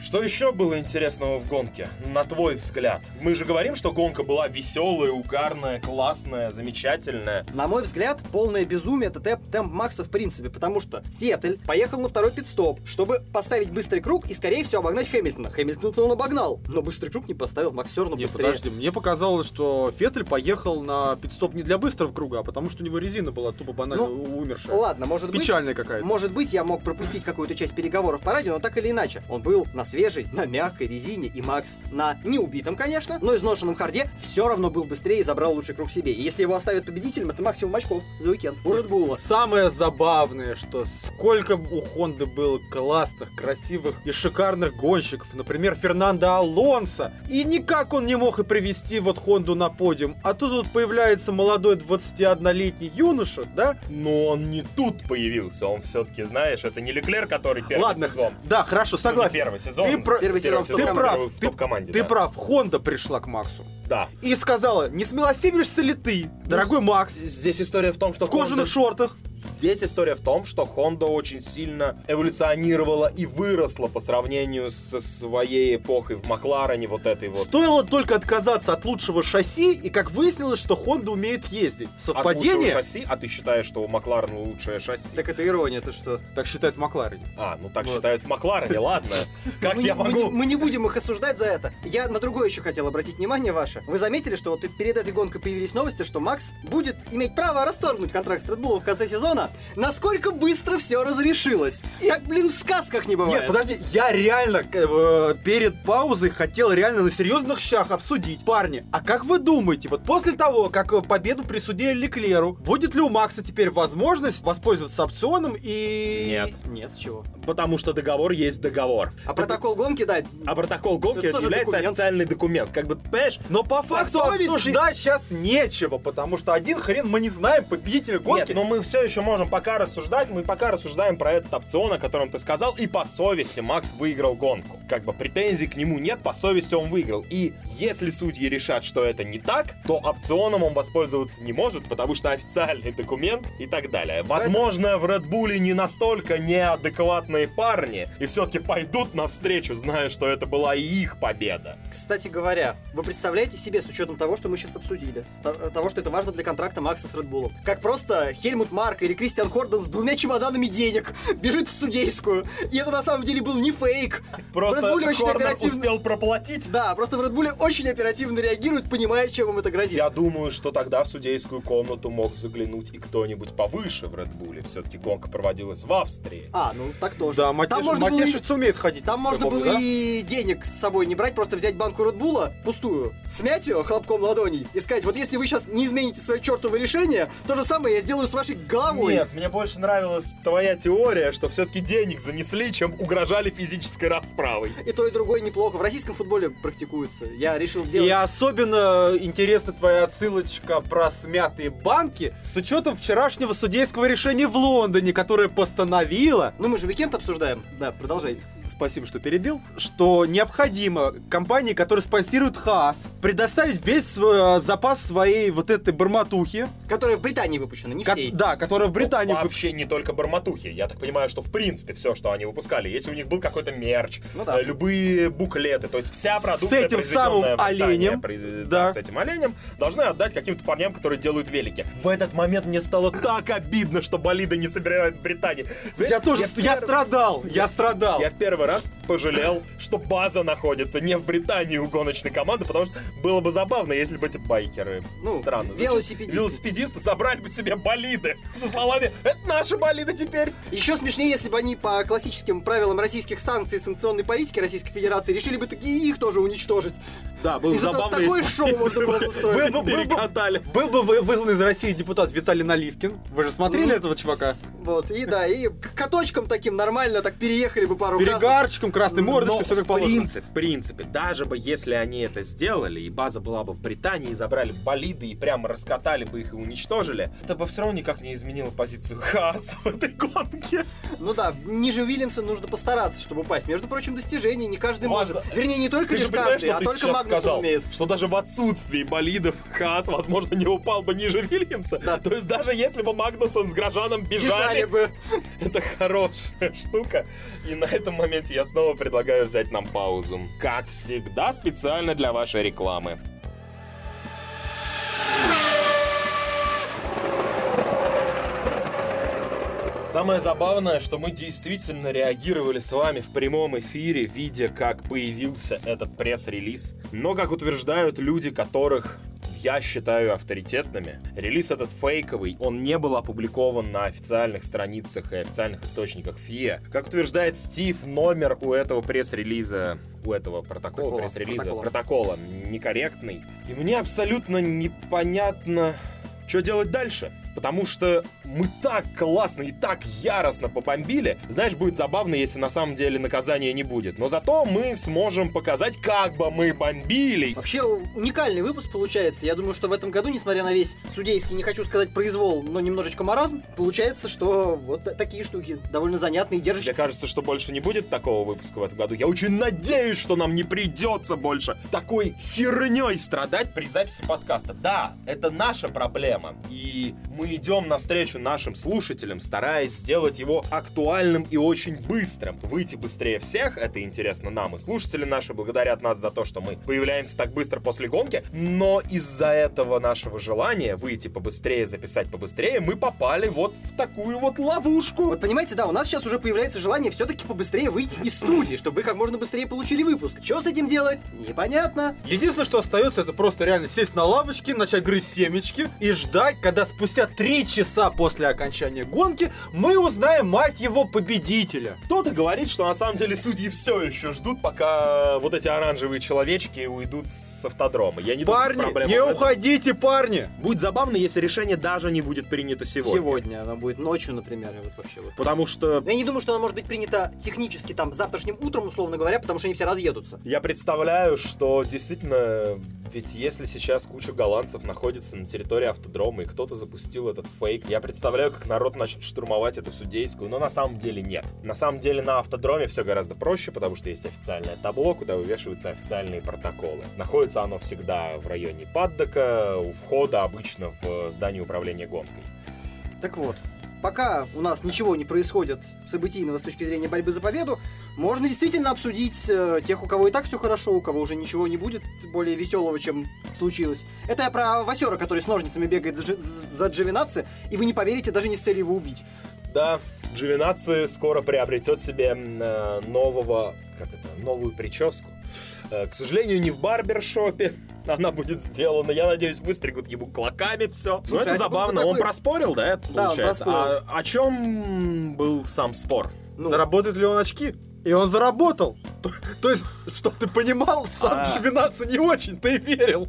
Что еще было интересного в гонке, на твой взгляд? Мы же говорим, что гонка была веселая, угарная, классная, замечательная. На мой взгляд, полное безумие это темп, темп Макса в принципе, потому что Феттель поехал на второй пит-стоп, чтобы поставить быстрый круг и, скорее всего, обогнать Хэмилтона. Хэмилтона он обогнал, но быстрый круг не поставил, Макс все равно Не, быстрее. подожди, мне показалось, что Феттель поехал на пидстоп не для быстрого круга, а потому что у него резина была тупо банально Ну, умершая. Ладно, может быть... Печальная какая-то. Может быть, я мог пропустить какую-то часть переговоров по радио, но так или иначе. Он был на свежей, на мягкой резине, и Макс на неубитом, конечно, но изношенном харде все равно был быстрее и забрал лучший круг себе. И если его оставят победителем, это максимум очков за уикенд. У Red Bull. Самое забавное, что сколько у Хонды было классных, красивых и шикарных гонщиков, например, Фернандо Алонсо, и никак он не мог и привести вот Хонду на подиум, а тут вот появляется молодой 21-летний юноша, да? Но он не тут появился, он все-таки, знаешь, это не Леклер, который первый Ладно, сезон. да, хорошо, Ну, не согласен. первый сезон. Ты про- Первый сезон в Ты прав, в ты, топ-команде, ты да. прав, Хонда пришла к Максу. Да. И сказала, не смилостивишься ли ты, дорогой Макс, Здесь история в том, что в кожаных Honda- шортах? Здесь история в том, что Honda очень сильно эволюционировала и выросла по сравнению со своей эпохой в Макларене, вот этой вот. Стоило только отказаться от лучшего шасси, и как выяснилось, что Honda умеет ездить. От Совпадение? лучшего шасси, а ты считаешь, что у Макларена лучшее шасси? Так это ирония, ты что? Так считает в Макларене. А, ну так Вот. считают в Макларене, ладно. [laughs] Как я могу? мы не будем их осуждать за это. Я на другое еще хотел обратить внимание ваше. Вы заметили, что вот перед этой гонкой появились новости, что Макс будет иметь право расторгнуть контракт с Red Bull в конце сезона? Насколько быстро все разрешилось? Так, блин, в сказках не бывает. Нет, подожди, я реально э, перед паузой хотел реально на серьезных щах обсудить. Парни, а как вы думаете, вот после того, как э, победу присудили Леклеру, будет ли у Макса теперь возможность воспользоваться опционом и... Нет. Нет, с чего? Потому что договор есть договор. А протокол гонки, да, А протокол гонки Это является документ. официальный документ. Как бы, понимаешь, Но по факту совести- обсуждать сейчас нечего, потому что один хрен мы не знаем победителя гонки. Нет, но мы все еще можем пока рассуждать. Мы пока рассуждаем про этот опцион, о котором ты сказал. И по совести Макс выиграл гонку. Как бы претензий к нему нет, по совести он выиграл. И если судьи решат, что это не так, то опционом он воспользоваться не может, потому что официальный документ и так далее. Возможно, в Red Bull не настолько неадекватные парни и все-таки пойдут навстречу, зная, что это была и их победа. Кстати говоря, вы представляете себе, с учетом того, что мы сейчас обсудили, того, что это важно для контракта Макса с Редбулом, как просто Хельмут Марк или Кристиан Хорден с двумя чемоданами денег бежит в судейскую, и это на самом деле был не фейк. Просто в Редбуле очень оперативно... успел проплатить. Да, просто в Редбуле очень оперативно реагируют, понимая, чем им это грозит. Я думаю, что тогда в судейскую комнату мог заглянуть и кто-нибудь повыше в Редбуле. Все-таки гонка проводилась в Австрии. А, ну так тоже. Да, Там Матеш, можно было и- Матешиц умеет ходить. Там можно помню, было да? и денег с собой не брать, просто взять банку Редбула пустую, смять ее хлопком ладоней и сказать, вот если вы сейчас не измените свое чертово решение, то же самое я сделаю с вашей головой. Нет, мне больше нравилась твоя теория, что все-таки денег занесли, чем угрожали физической расправой. И то, и другое неплохо. В российском футболе практикуется. Я решил делать... И особенно интересна твоя отсылочка про смятые банки с учетом вчерашнего судейского решения в Лондоне, которое постановило, Ну мы же уикенд обсуждаем. Да, продолжай. Спасибо, что перебил, что необходимо компании, которые спонсируют ХААС, предоставить весь свой, э, запас своей вот этой барматухи, Которая в Британии выпущена, не ко- всей. да, которая в Британии... Ну, вып- вообще не только барматухи. Я так понимаю, что в принципе все, что они выпускали, если у них был какой-то мерч, Ну да. э, любые буклеты, то есть вся С продукция, этим произведенная самым оленем, произ- да. с этим оленем, должны отдать каким-то парням, которые делают велики. В этот момент мне стало так обидно, что болиды не собирают в Британии. Я тоже, я, страдал, я страдал. Я в первый раз пожалел, что база находится не в Британии у гоночной команды, потому что было бы забавно, если бы эти байкеры, Ну, странно, велосипедисты. велосипедисты собрали бы себе болиды со словами «Это наши болиды теперь!» Еще смешнее, если бы они по классическим правилам российских санкций и санкционной политики Российской Федерации решили бы такие их тоже уничтожить. Да, было зато забавно, такое если шоу можно было бы [laughs] устроить. Был бы- был бы- бы вызван из России депутат Виталий Наливкин. Вы же смотрели этого чувака? Вот, и да, и к каточкам таким нормально так переехали бы пару раз. Перегарчиком, красной мордочкой, все как положено. принципе, в принципе, даже бы если они это сделали, и база была бы в Британии, и забрали болиды, и прямо раскатали бы их и уничтожили, это бы все равно никак не изменило позицию Хааса в этой гонке. Ну да, ниже Уильямса нужно постараться, чтобы упасть. Между прочим, достижений не каждый может. Вернее, не только лишь каждый, а только сказал? умеет. Что даже в отсутствии болидов Хаас, возможно, не упал бы ниже Вильямса. Да. То есть даже если бы Магнусон с Грожаном Бежали бежали, бы. это хорошая штука. И на этом моменте я снова предлагаю взять нам паузу. Как всегда, специально для вашей рекламы. Самое забавное, что мы действительно реагировали с вами в прямом эфире, видя, как появился этот пресс-релиз. Но, как утверждают люди, которых я считаю авторитетными, релиз этот фейковый, он не был опубликован на официальных страницах и официальных источниках ФИА. Как утверждает Стив, номер у этого пресс-релиза у этого протокола, Протокола, пресс-релиза, протокола. протокола некорректный. И мне абсолютно непонятно, что делать дальше. Потому что мы так классно и так яростно побомбили. Знаешь, будет забавно, если на самом деле наказания не будет. Но зато мы сможем показать, как бы мы бомбили. Вообще уникальный выпуск получается. Я думаю, что в этом году, несмотря на весь судейский, не хочу сказать произвол, но немножечко маразм, получается, что вот такие штуки довольно занятные и Мне держащие. кажется, что больше не будет такого выпуска в этом году. Я очень надеюсь, что нам не придется больше такой херней страдать при записи подкаста. Да, это наша проблема. И мы идем навстречу нашим слушателям, стараясь сделать его актуальным и очень быстрым. Выйти быстрее всех, это интересно нам. И слушатели наши благодарят нас за то, что мы появляемся так быстро после гонки. Но из-за этого нашего желания выйти побыстрее, записать побыстрее, мы попали вот в такую вот ловушку. Вот понимаете, да, у нас сейчас уже появляется желание все-таки побыстрее выйти из студии, чтобы вы как можно быстрее получили выпуск. Что с этим делать? Непонятно. Единственное, что остается, это просто реально сесть на лавочке, начать грызть семечки и ждать, когда спустя три часа после окончания гонки мы узнаем, мать его, победителя. Кто-то говорит, что на самом деле судьи все еще ждут, пока вот эти оранжевые человечки уйдут с автодрома. Я не Парни, думаю, не уходите, парни! Будет забавно, если решение даже не будет принято сегодня. Сегодня она будет ночью, например, и вот вообще вот. Потому что Я не думаю, что она может быть принята технически там завтрашним утром, условно говоря, потому что они все разъедутся. я представляю, что действительно, ведь если сейчас куча голландцев находится на территории автодрома, и кто-то запустил этот фейк, я представляю, как народ начнет штурмовать эту судейскую, но на самом деле нет. На самом деле на автодроме все гораздо проще, потому что есть официальное табло, куда вывешиваются официальные протоколы. Находится оно всегда в районе паддока, у входа обычно в здание управления гонкой. Так вот, пока у нас ничего не происходит событийного с точки зрения борьбы за победу, можно действительно обсудить э, тех, у кого и так все хорошо, у кого уже ничего не будет более веселого, чем случилось. Это я про Васера, который с ножницами бегает за, Джи- за Джовинаци, и вы не поверите, даже не с целью его убить. Да, Джовинаци скоро приобретет себе э, нового, как это, новую прическу. Э, К сожалению, не в барбершопе. [laughs] Она будет сделана. Я надеюсь, выстригут ему клоками все. Ну, Слушай, а это это забавно. такой- Он проспорил, да, это Да, получается? А о чем был сам спор? Ну, Заработает ли он очки? И он заработал. То, то есть, чтоб ты понимал, сам А. Живинаться не очень-то и верил.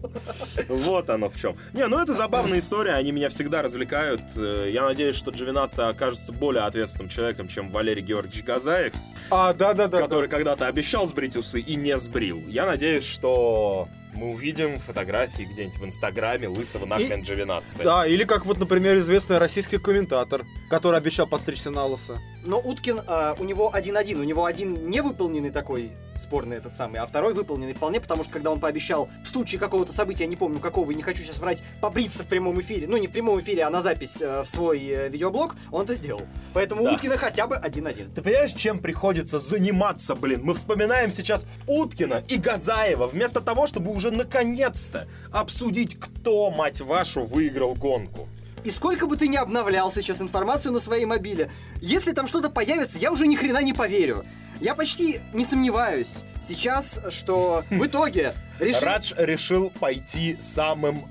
Вот оно в чем. Не, ну это забавная история, они меня всегда развлекают. Э, Я надеюсь, что Джовинаци окажется более ответственным человеком, чем Валерий Георгиевич Газаев, А, да-да-да. который когда-то обещал сбрить усы и не сбрил. Я надеюсь, что мы увидим фотографии где-нибудь в Инстаграме лысого нахрен Джовинаци. Да, или как вот, например, известный российский комментатор, который обещал подстричься на лысо. Но Уткин, а, у него один-один, у него один невыполненный такой спорный этот самый, а второй выполненный вполне, потому что когда он пообещал в случае какого-то события, я не помню какого, и не хочу сейчас врать, побриться в прямом эфире, ну не в прямом эфире, а на запись э, в свой э, видеоблог, он это сделал. Поэтому Да. Уткина хотя бы один-один. Ты понимаешь, чем приходится заниматься, блин? Мы вспоминаем сейчас Уткина и Газаева, вместо того, чтобы уже наконец-то обсудить, кто, мать вашу, выиграл гонку. И сколько бы ты ни обновлял сейчас информацию на своей мобиле, если там что-то появится, я уже ни хрена не поверю. Я почти не сомневаюсь сейчас, что в итоге решили... [laughs] Радж решил пойти самым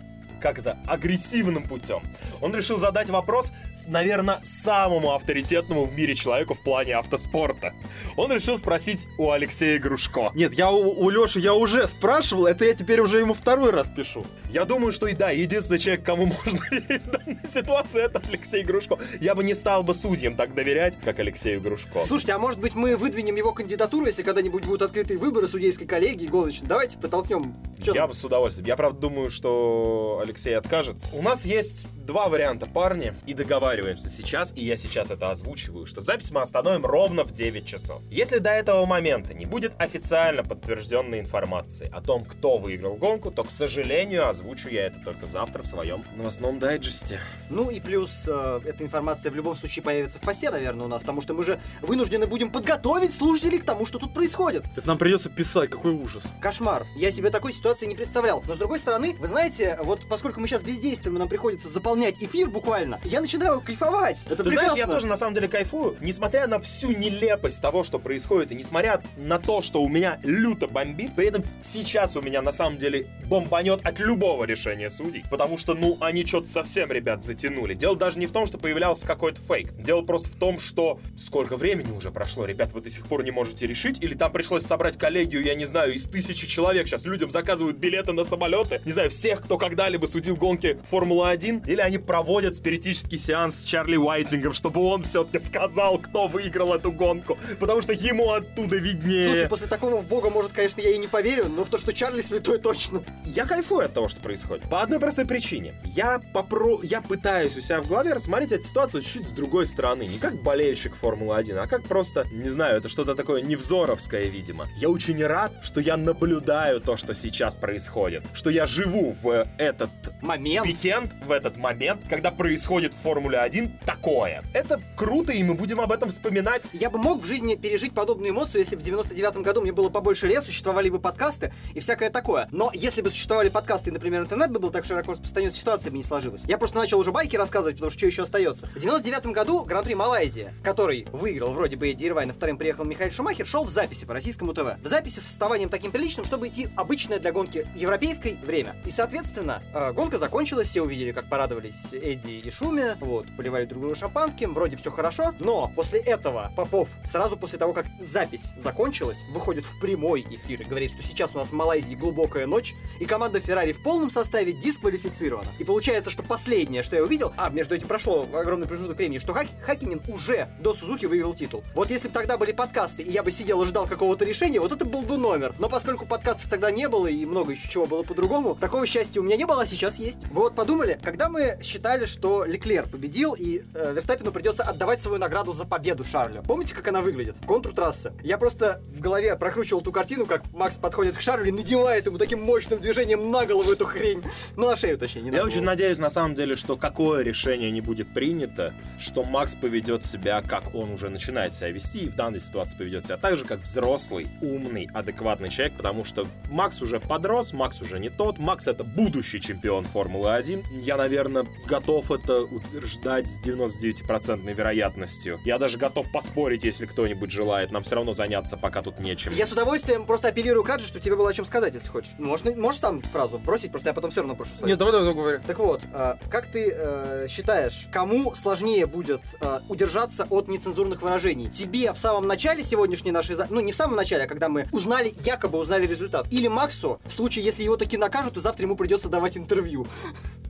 как это, агрессивным путем. Он решил задать вопрос, наверное, самому авторитетному в мире человеку в плане автоспорта. Он решил спросить у Алексея Грушко. Нет, я у, у Леши я уже спрашивал, это я теперь уже ему второй раз пишу. Я думаю, что и да, единственный человек, кому [laughs] можно верить в данной ситуации, это Алексей Грушко. Я бы не стал бы судьям так доверять, как Алексею Грушко. Слушайте, а может быть мы выдвинем его кандидатуру, если когда-нибудь будут открытые выборы судейской коллегии гоночной? Давайте подтолкнем. Чё Я там? бы с удовольствием. Я, правда, думаю, что Алексей откажется. У нас есть два варианта, парни, и договариваемся сейчас, и я сейчас это озвучиваю, что запись мы остановим ровно в 9 часов. Если до этого момента не будет официально подтвержденной информации о том, кто выиграл гонку, то, к сожалению, озвучу я это только завтра в своем новостном дайджесте. Ну и плюс э, эта информация в любом случае появится в посте, наверное, у нас, потому что мы же вынуждены будем подготовить слушателей к тому, что тут происходит. Это нам придется писать, какой ужас. Кошмар. Я себе такой ситуации не представлял. Но с другой стороны, вы знаете, вот поскольку мы сейчас бездействуем, и нам приходится заполнять эфир буквально, я начинаю кайфовать. Это Ты прекрасно. знаешь, я тоже на самом деле кайфую, несмотря на всю нелепость того, что происходит, и несмотря на то, что у меня люто бомбит, при этом сейчас у меня на самом деле бомбанет от любого решения судей, потому что, ну, они что-то совсем, ребят, затянули. Дело даже не в том, что появлялся какой-то фейк. Дело просто в том, что сколько времени уже прошло, ребят, вы до сих пор не можете решить, или там пришлось собрать коллегию, я не знаю, из тысячи человек. Сейчас людям заказывают билеты на самолеты, не знаю, всех, кто когда-либо судил гонки Формулы-1, или они проводят спиритический сеанс с Чарли Уайтингом, чтобы он все-таки сказал, кто выиграл эту гонку, потому что ему оттуда виднее. Слушай, после такого в бога, может, конечно, я и не поверю, но в то, что Чарли святой точно. Я кайфую от того, что происходит. По одной простой причине. Я попро... я пытаюсь у себя в голове рассмотреть эту ситуацию чуть с другой стороны. Не как болельщик Формулы-1, а как просто, не знаю, это что-то такое невзоровское, видимо. Я очень рад, что я наблюдаю то, что сейчас происходит. Что я живу в этот Момент. уикенд, в этот момент, когда происходит в Формуле 1 такое. Это круто, и мы будем об этом вспоминать. Я бы мог в жизни пережить подобную эмоцию, если в 99-м году мне было побольше лет, существовали бы подкасты и всякое такое. Но если бы существовали подкасты, и, например, интернет бы был так широко распространен, ситуация бы не сложилась. Я просто начал уже байки рассказывать, потому что что еще остается. В 99-м году Гран-при Малайзия, который выиграл вроде бы Эдди Ирвайн, а вторым приехал Михаил Шумахер, шел в записи по российскому ТВ. В записи с составанием таким приличным, чтобы идти обычная для гонки европейской время. И, соответственно, э, гонка закончилась, все увидели, как порадовались Эдди и Шуми, вот, поливали друг друга шампанским, вроде все хорошо, но после этого Попов, сразу после того, как запись закончилась, выходит в прямой эфир и говорит, что сейчас у нас в Малайзии глубокая ночь, и команда Феррари в полном составе дисквалифицирована. И получается, что последнее, что я увидел, а, между этим прошло огромный промежуток времени, что Хак, Хакинин уже до Сузуки выиграл титул. Вот если бы тогда были подкасты, и я бы сидел и ждал какого-то решения, вот это был бы номер. Но поскольку подкастов тогда не было, и много еще чего было по-другому, такого счастья у меня не было, а сейчас есть. Вы вот подумали, когда мы считали, что Леклер победил, и э, Верстаппину придется отдавать свою награду за победу Шарлю. Помните, как она выглядит? Контур трассы. Я просто в голове прокручивал ту картину, как Макс подходит к Шарлю и надевает ему таким мощным движением на голову эту хрень. Ну, на шею, точнее, не на Я голову. очень надеюсь, на самом деле, что какое решение не будет принято, что Макс поведет себя, как он уже начинает себя вести, и в данной ситуации поведет себя так же, как взрослый, умный, адекватный человек, потому что Макс уже подрос, Макс уже не тот, Макс это будущий чемпион Формулы-1. Я, наверное, готов это утверждать с 99% вероятностью. Я даже готов поспорить, если кто-нибудь желает. Нам все равно заняться пока тут нечем. Я с удовольствием просто апеллирую к Раджи, чтобы тебе было о чем сказать, если хочешь. Можешь, можешь сам фразу бросить, просто я потом все равно прошу свою. Нет, давай, давай, давай говори. Так вот, э, как ты э, считаешь, кому сложнее будет э, удержаться от нецензурных выражений? Тебе в самом начале сегодняшней нашей... Ну, не в самом начале, а когда мы узнали, якобы узнали результат. Или Максу, в случае, если его таки накажут, и завтра ему придется давать интервью.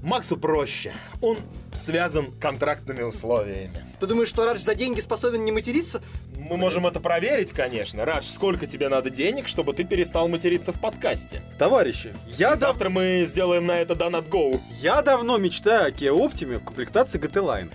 Максу проще. Он связан контрактными условиями. Ты думаешь, что Радж за деньги способен не материться? Мы можем это проверить, конечно. Радж, сколько тебе надо денег, чтобы ты перестал материться в подкасте? Товарищи, я, И дав- завтра мы сделаем на это Go. я давно мечтаю о Kia Optima в комплектации GT Line.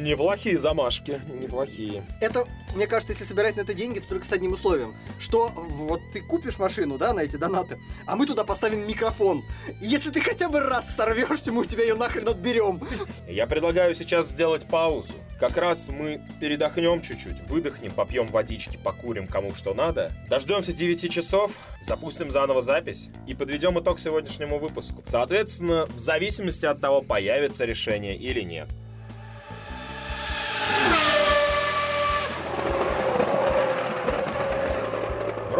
Неплохие замашки, неплохие. Это, мне кажется, если собирать на это деньги, то только с одним условием. Что вот ты купишь машину, да, на эти донаты, а мы туда поставим микрофон. И если ты хотя бы раз сорвешься, мы у тебя ее нахрен отберем. Я предлагаю сейчас сделать паузу. Как раз мы передохнем чуть-чуть, выдохнем, попьем водички, покурим кому что надо. Дождемся 9 часов, запустим заново запись и подведем итог сегодняшнему выпуску. Соответственно, в зависимости от того, появится решение или нет.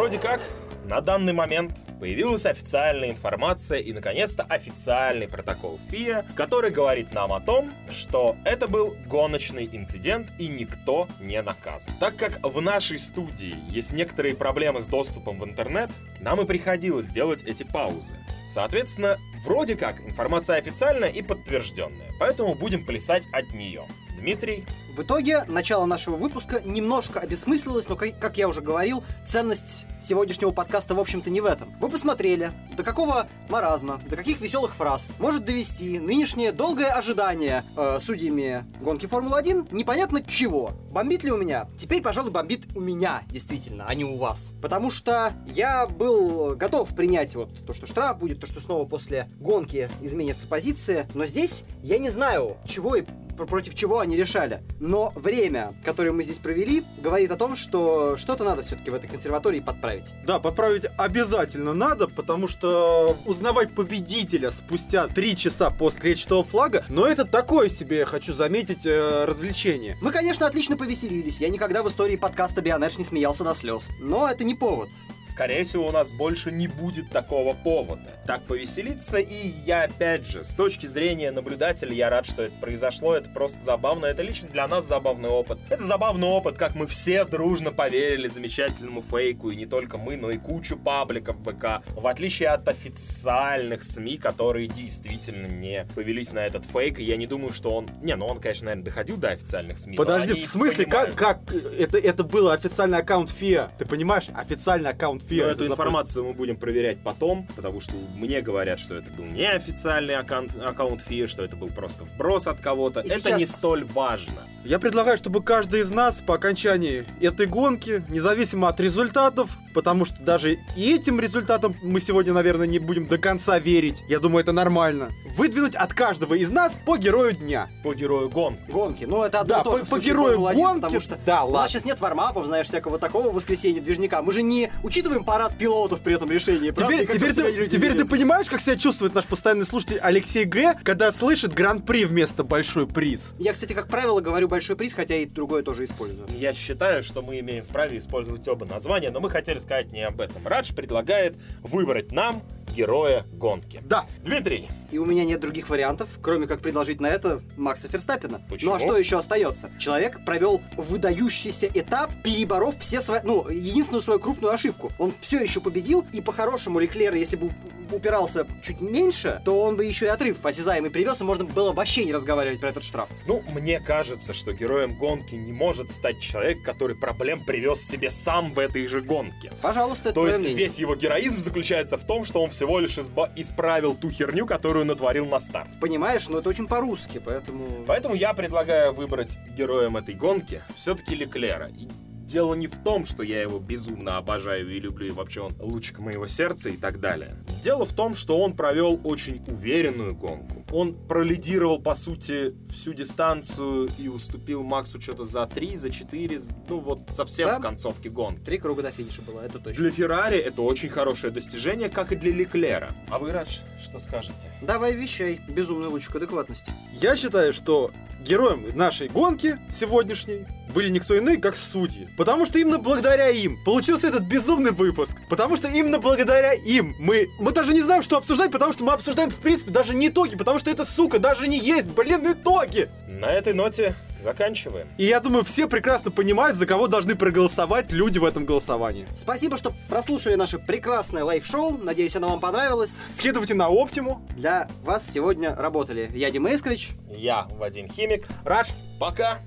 Вроде как, на данный момент появилась официальная информация и, наконец-то, официальный протокол ФИА, который говорит нам о том, что это был гоночный инцидент и никто не наказан. Так как в нашей студии есть некоторые проблемы с доступом в интернет, нам и приходилось делать эти паузы. Соответственно, вроде как информация официальная и подтвержденная, поэтому будем плясать от нее. Дмитрий, В итоге, начало нашего выпуска немножко обесмыслилось, но, как я уже говорил, ценность сегодняшнего подкаста, в общем-то, не в этом. Вы посмотрели, до какого маразма, до каких веселых фраз может довести нынешнее долгое ожидание э, судьями гонки Формулы-1 непонятно чего. Бомбит ли у меня? Теперь, пожалуй, бомбит у меня, действительно, а не у вас. Потому что я был готов принять вот то, что штраф будет, то, что снова после гонки изменится позиция, но здесь я не знаю, чего и против чего они решали. Но время, которое мы здесь провели, говорит о том, что что-то надо все-таки в этой консерватории подправить. Да, подправить обязательно надо, потому что узнавать победителя спустя три часа после клетчатого флага, но это такое себе, я хочу заметить, э, развлечение. Мы, конечно, отлично повеселились. Я никогда в истории подкаста Бионедж не смеялся до слез. Но это не повод. Скорее всего, у нас больше не будет такого повода. Так повеселиться, и я, опять же, с точки зрения наблюдателя, я рад, что это произошло, это просто забавно, это лично для нас забавный опыт. Это забавный опыт, как мы все дружно поверили замечательному фейку, и не только мы, но и кучу пабликов ВК, в отличие от официальных СМИ, которые действительно не повелись на этот фейк, и я не думаю, что он... Не, ну он, конечно, наверное, доходил до официальных СМИ. Подожди, в смысле, как, понимают. как это, это было официальный аккаунт ФИА? Ты понимаешь? Официальный аккаунт Но ФИА. эту это запрос. информацию мы будем проверять потом, потому что мне говорят, что это был не официальный аккаунт, аккаунт ФИА, что это был просто вброс от кого-то. Это сейчас- не столь важно. Я предлагаю, чтобы каждый из нас по окончании этой гонки, независимо от результатов, потому что даже и этим результатам мы сегодня, наверное, не будем до конца верить, я думаю, это нормально, выдвинуть от каждого из нас по герою дня. По герою гон. Гонки. Ну, это одно Да, и то по, же по герою Формулы-1, гонки, потому что да, У нас ладно. сейчас нет вармапов, знаешь, всякого такого воскресенья движника. Мы же не учитываем парад пилотов при этом решении. правда? Теперь, как теперь, ты, теперь ты понимаешь, как себя чувствует наш постоянный слушатель Алексей Г., когда слышит гран-при вместо большой приз. Я, кстати, как правило, говорю большой приз, хотя и другое тоже использую. Я считаю, что мы имеем вправе использовать оба названия, но мы хотели сказать не об этом. Радж предлагает выбрать нам героя гонки. Да. Дмитрий, И у меня нет других вариантов, кроме как предложить на это Макса Ферстаппина. Почему? Ну а что еще остается? Человек провел выдающийся этап, переборов все свои, ну, единственную свою крупную ошибку. Он все еще победил, и по-хорошему Леклер, если бы упирался чуть меньше, то он бы еще и отрыв осязаемый привез, и можно было вообще не разговаривать про этот штраф. ну, мне кажется, что героем гонки не может стать человек, который проблем привез себе сам в этой же гонке. Пожалуйста, это То есть мнение. весь его героизм заключается в том, что он всего лишь изба- исправил ту херню, которую натворил на старт. Понимаешь, но это очень по-русски, поэтому... Поэтому я предлагаю выбрать героем этой гонки все-таки Леклера. И дело не в том, что я его безумно обожаю и люблю, и вообще он лучик моего сердца и так далее. Дело в том, что он провел очень уверенную гонку. Он пролидировал, по сути, всю дистанцию и уступил Максу что-то за 3, за 4, ну вот совсем Да. в концовке гонки. Три круга до финиша было, это точно. Для Феррари это очень хорошее достижение, как и для Леклера. А вы, Радж, что скажете? Давай вещай, безумный лучик адекватности. Я считаю, что героем нашей гонки сегодняшней были никто иные, как судьи. Потому что именно благодаря им получился этот безумный выпуск. Потому что именно благодаря им мы... Мы даже не знаем, что обсуждать, потому что мы обсуждаем, в принципе, даже не итоги, потому что это, сука, даже не есть, блин, итоги! На этой ноте заканчиваем. И я думаю, все прекрасно понимают, за кого должны проголосовать люди в этом голосовании. Спасибо, что прослушали наше прекрасное лайв-шоу. Надеюсь, оно вам понравилось. Следовайте на Оптиму. Для вас сегодня работали я, Дима Искрич. Я Вадим Химик. Радж, Пока!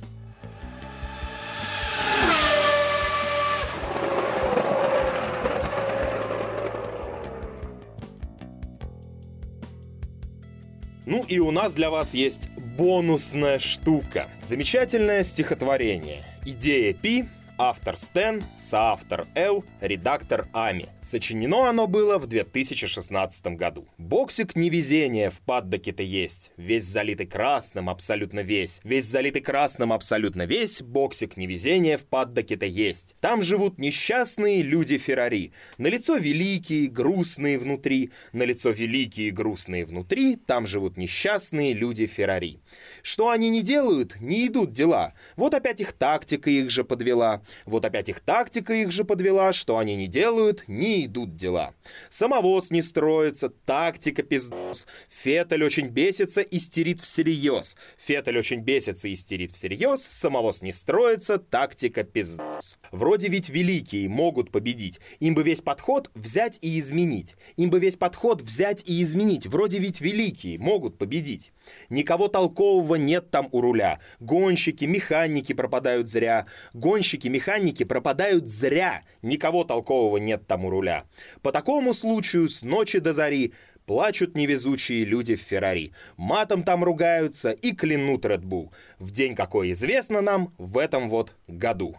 Ну и у нас для вас есть бонусная штука. Замечательное стихотворение. Идея Пи, автор Стэн, соавтор Л, редактор Ами. Сочинено оно было в 2016 году. Боксик невезения в паддоке-то есть. Весь залитый красным, абсолютно весь. Весь залитый красным, абсолютно весь. Боксик невезения в паддоке-то есть. Там живут несчастные люди Феррари. На лицо великие, грустные внутри. На лицо великие, грустные внутри. Там живут несчастные люди Феррари. Что они не делают, не идут дела. Вот опять их тактика их же подвела. Вот опять их тактика их же подвела. Что они не делают, не идут дела. Самовоз не строится, тактика пиздос. Феттель очень бесится, истерит всерьез. Феттель очень бесится, истерит всерьез. Самовоз не строится, тактика пиздос. Вроде ведь великие могут победить. Им бы весь подход взять и изменить. Им бы весь подход взять и изменить. Вроде ведь великие могут победить. Никого толкового нет там у руля. Гонщики, механики пропадают зря. Гонщики, механики пропадают зря. Никого толкового нет там у руля. По такому случаю с ночи до зари Плачут невезучие люди в Феррари. Матом там ругаются и клянут Red Bull. В день, какой известно нам, в этом вот году.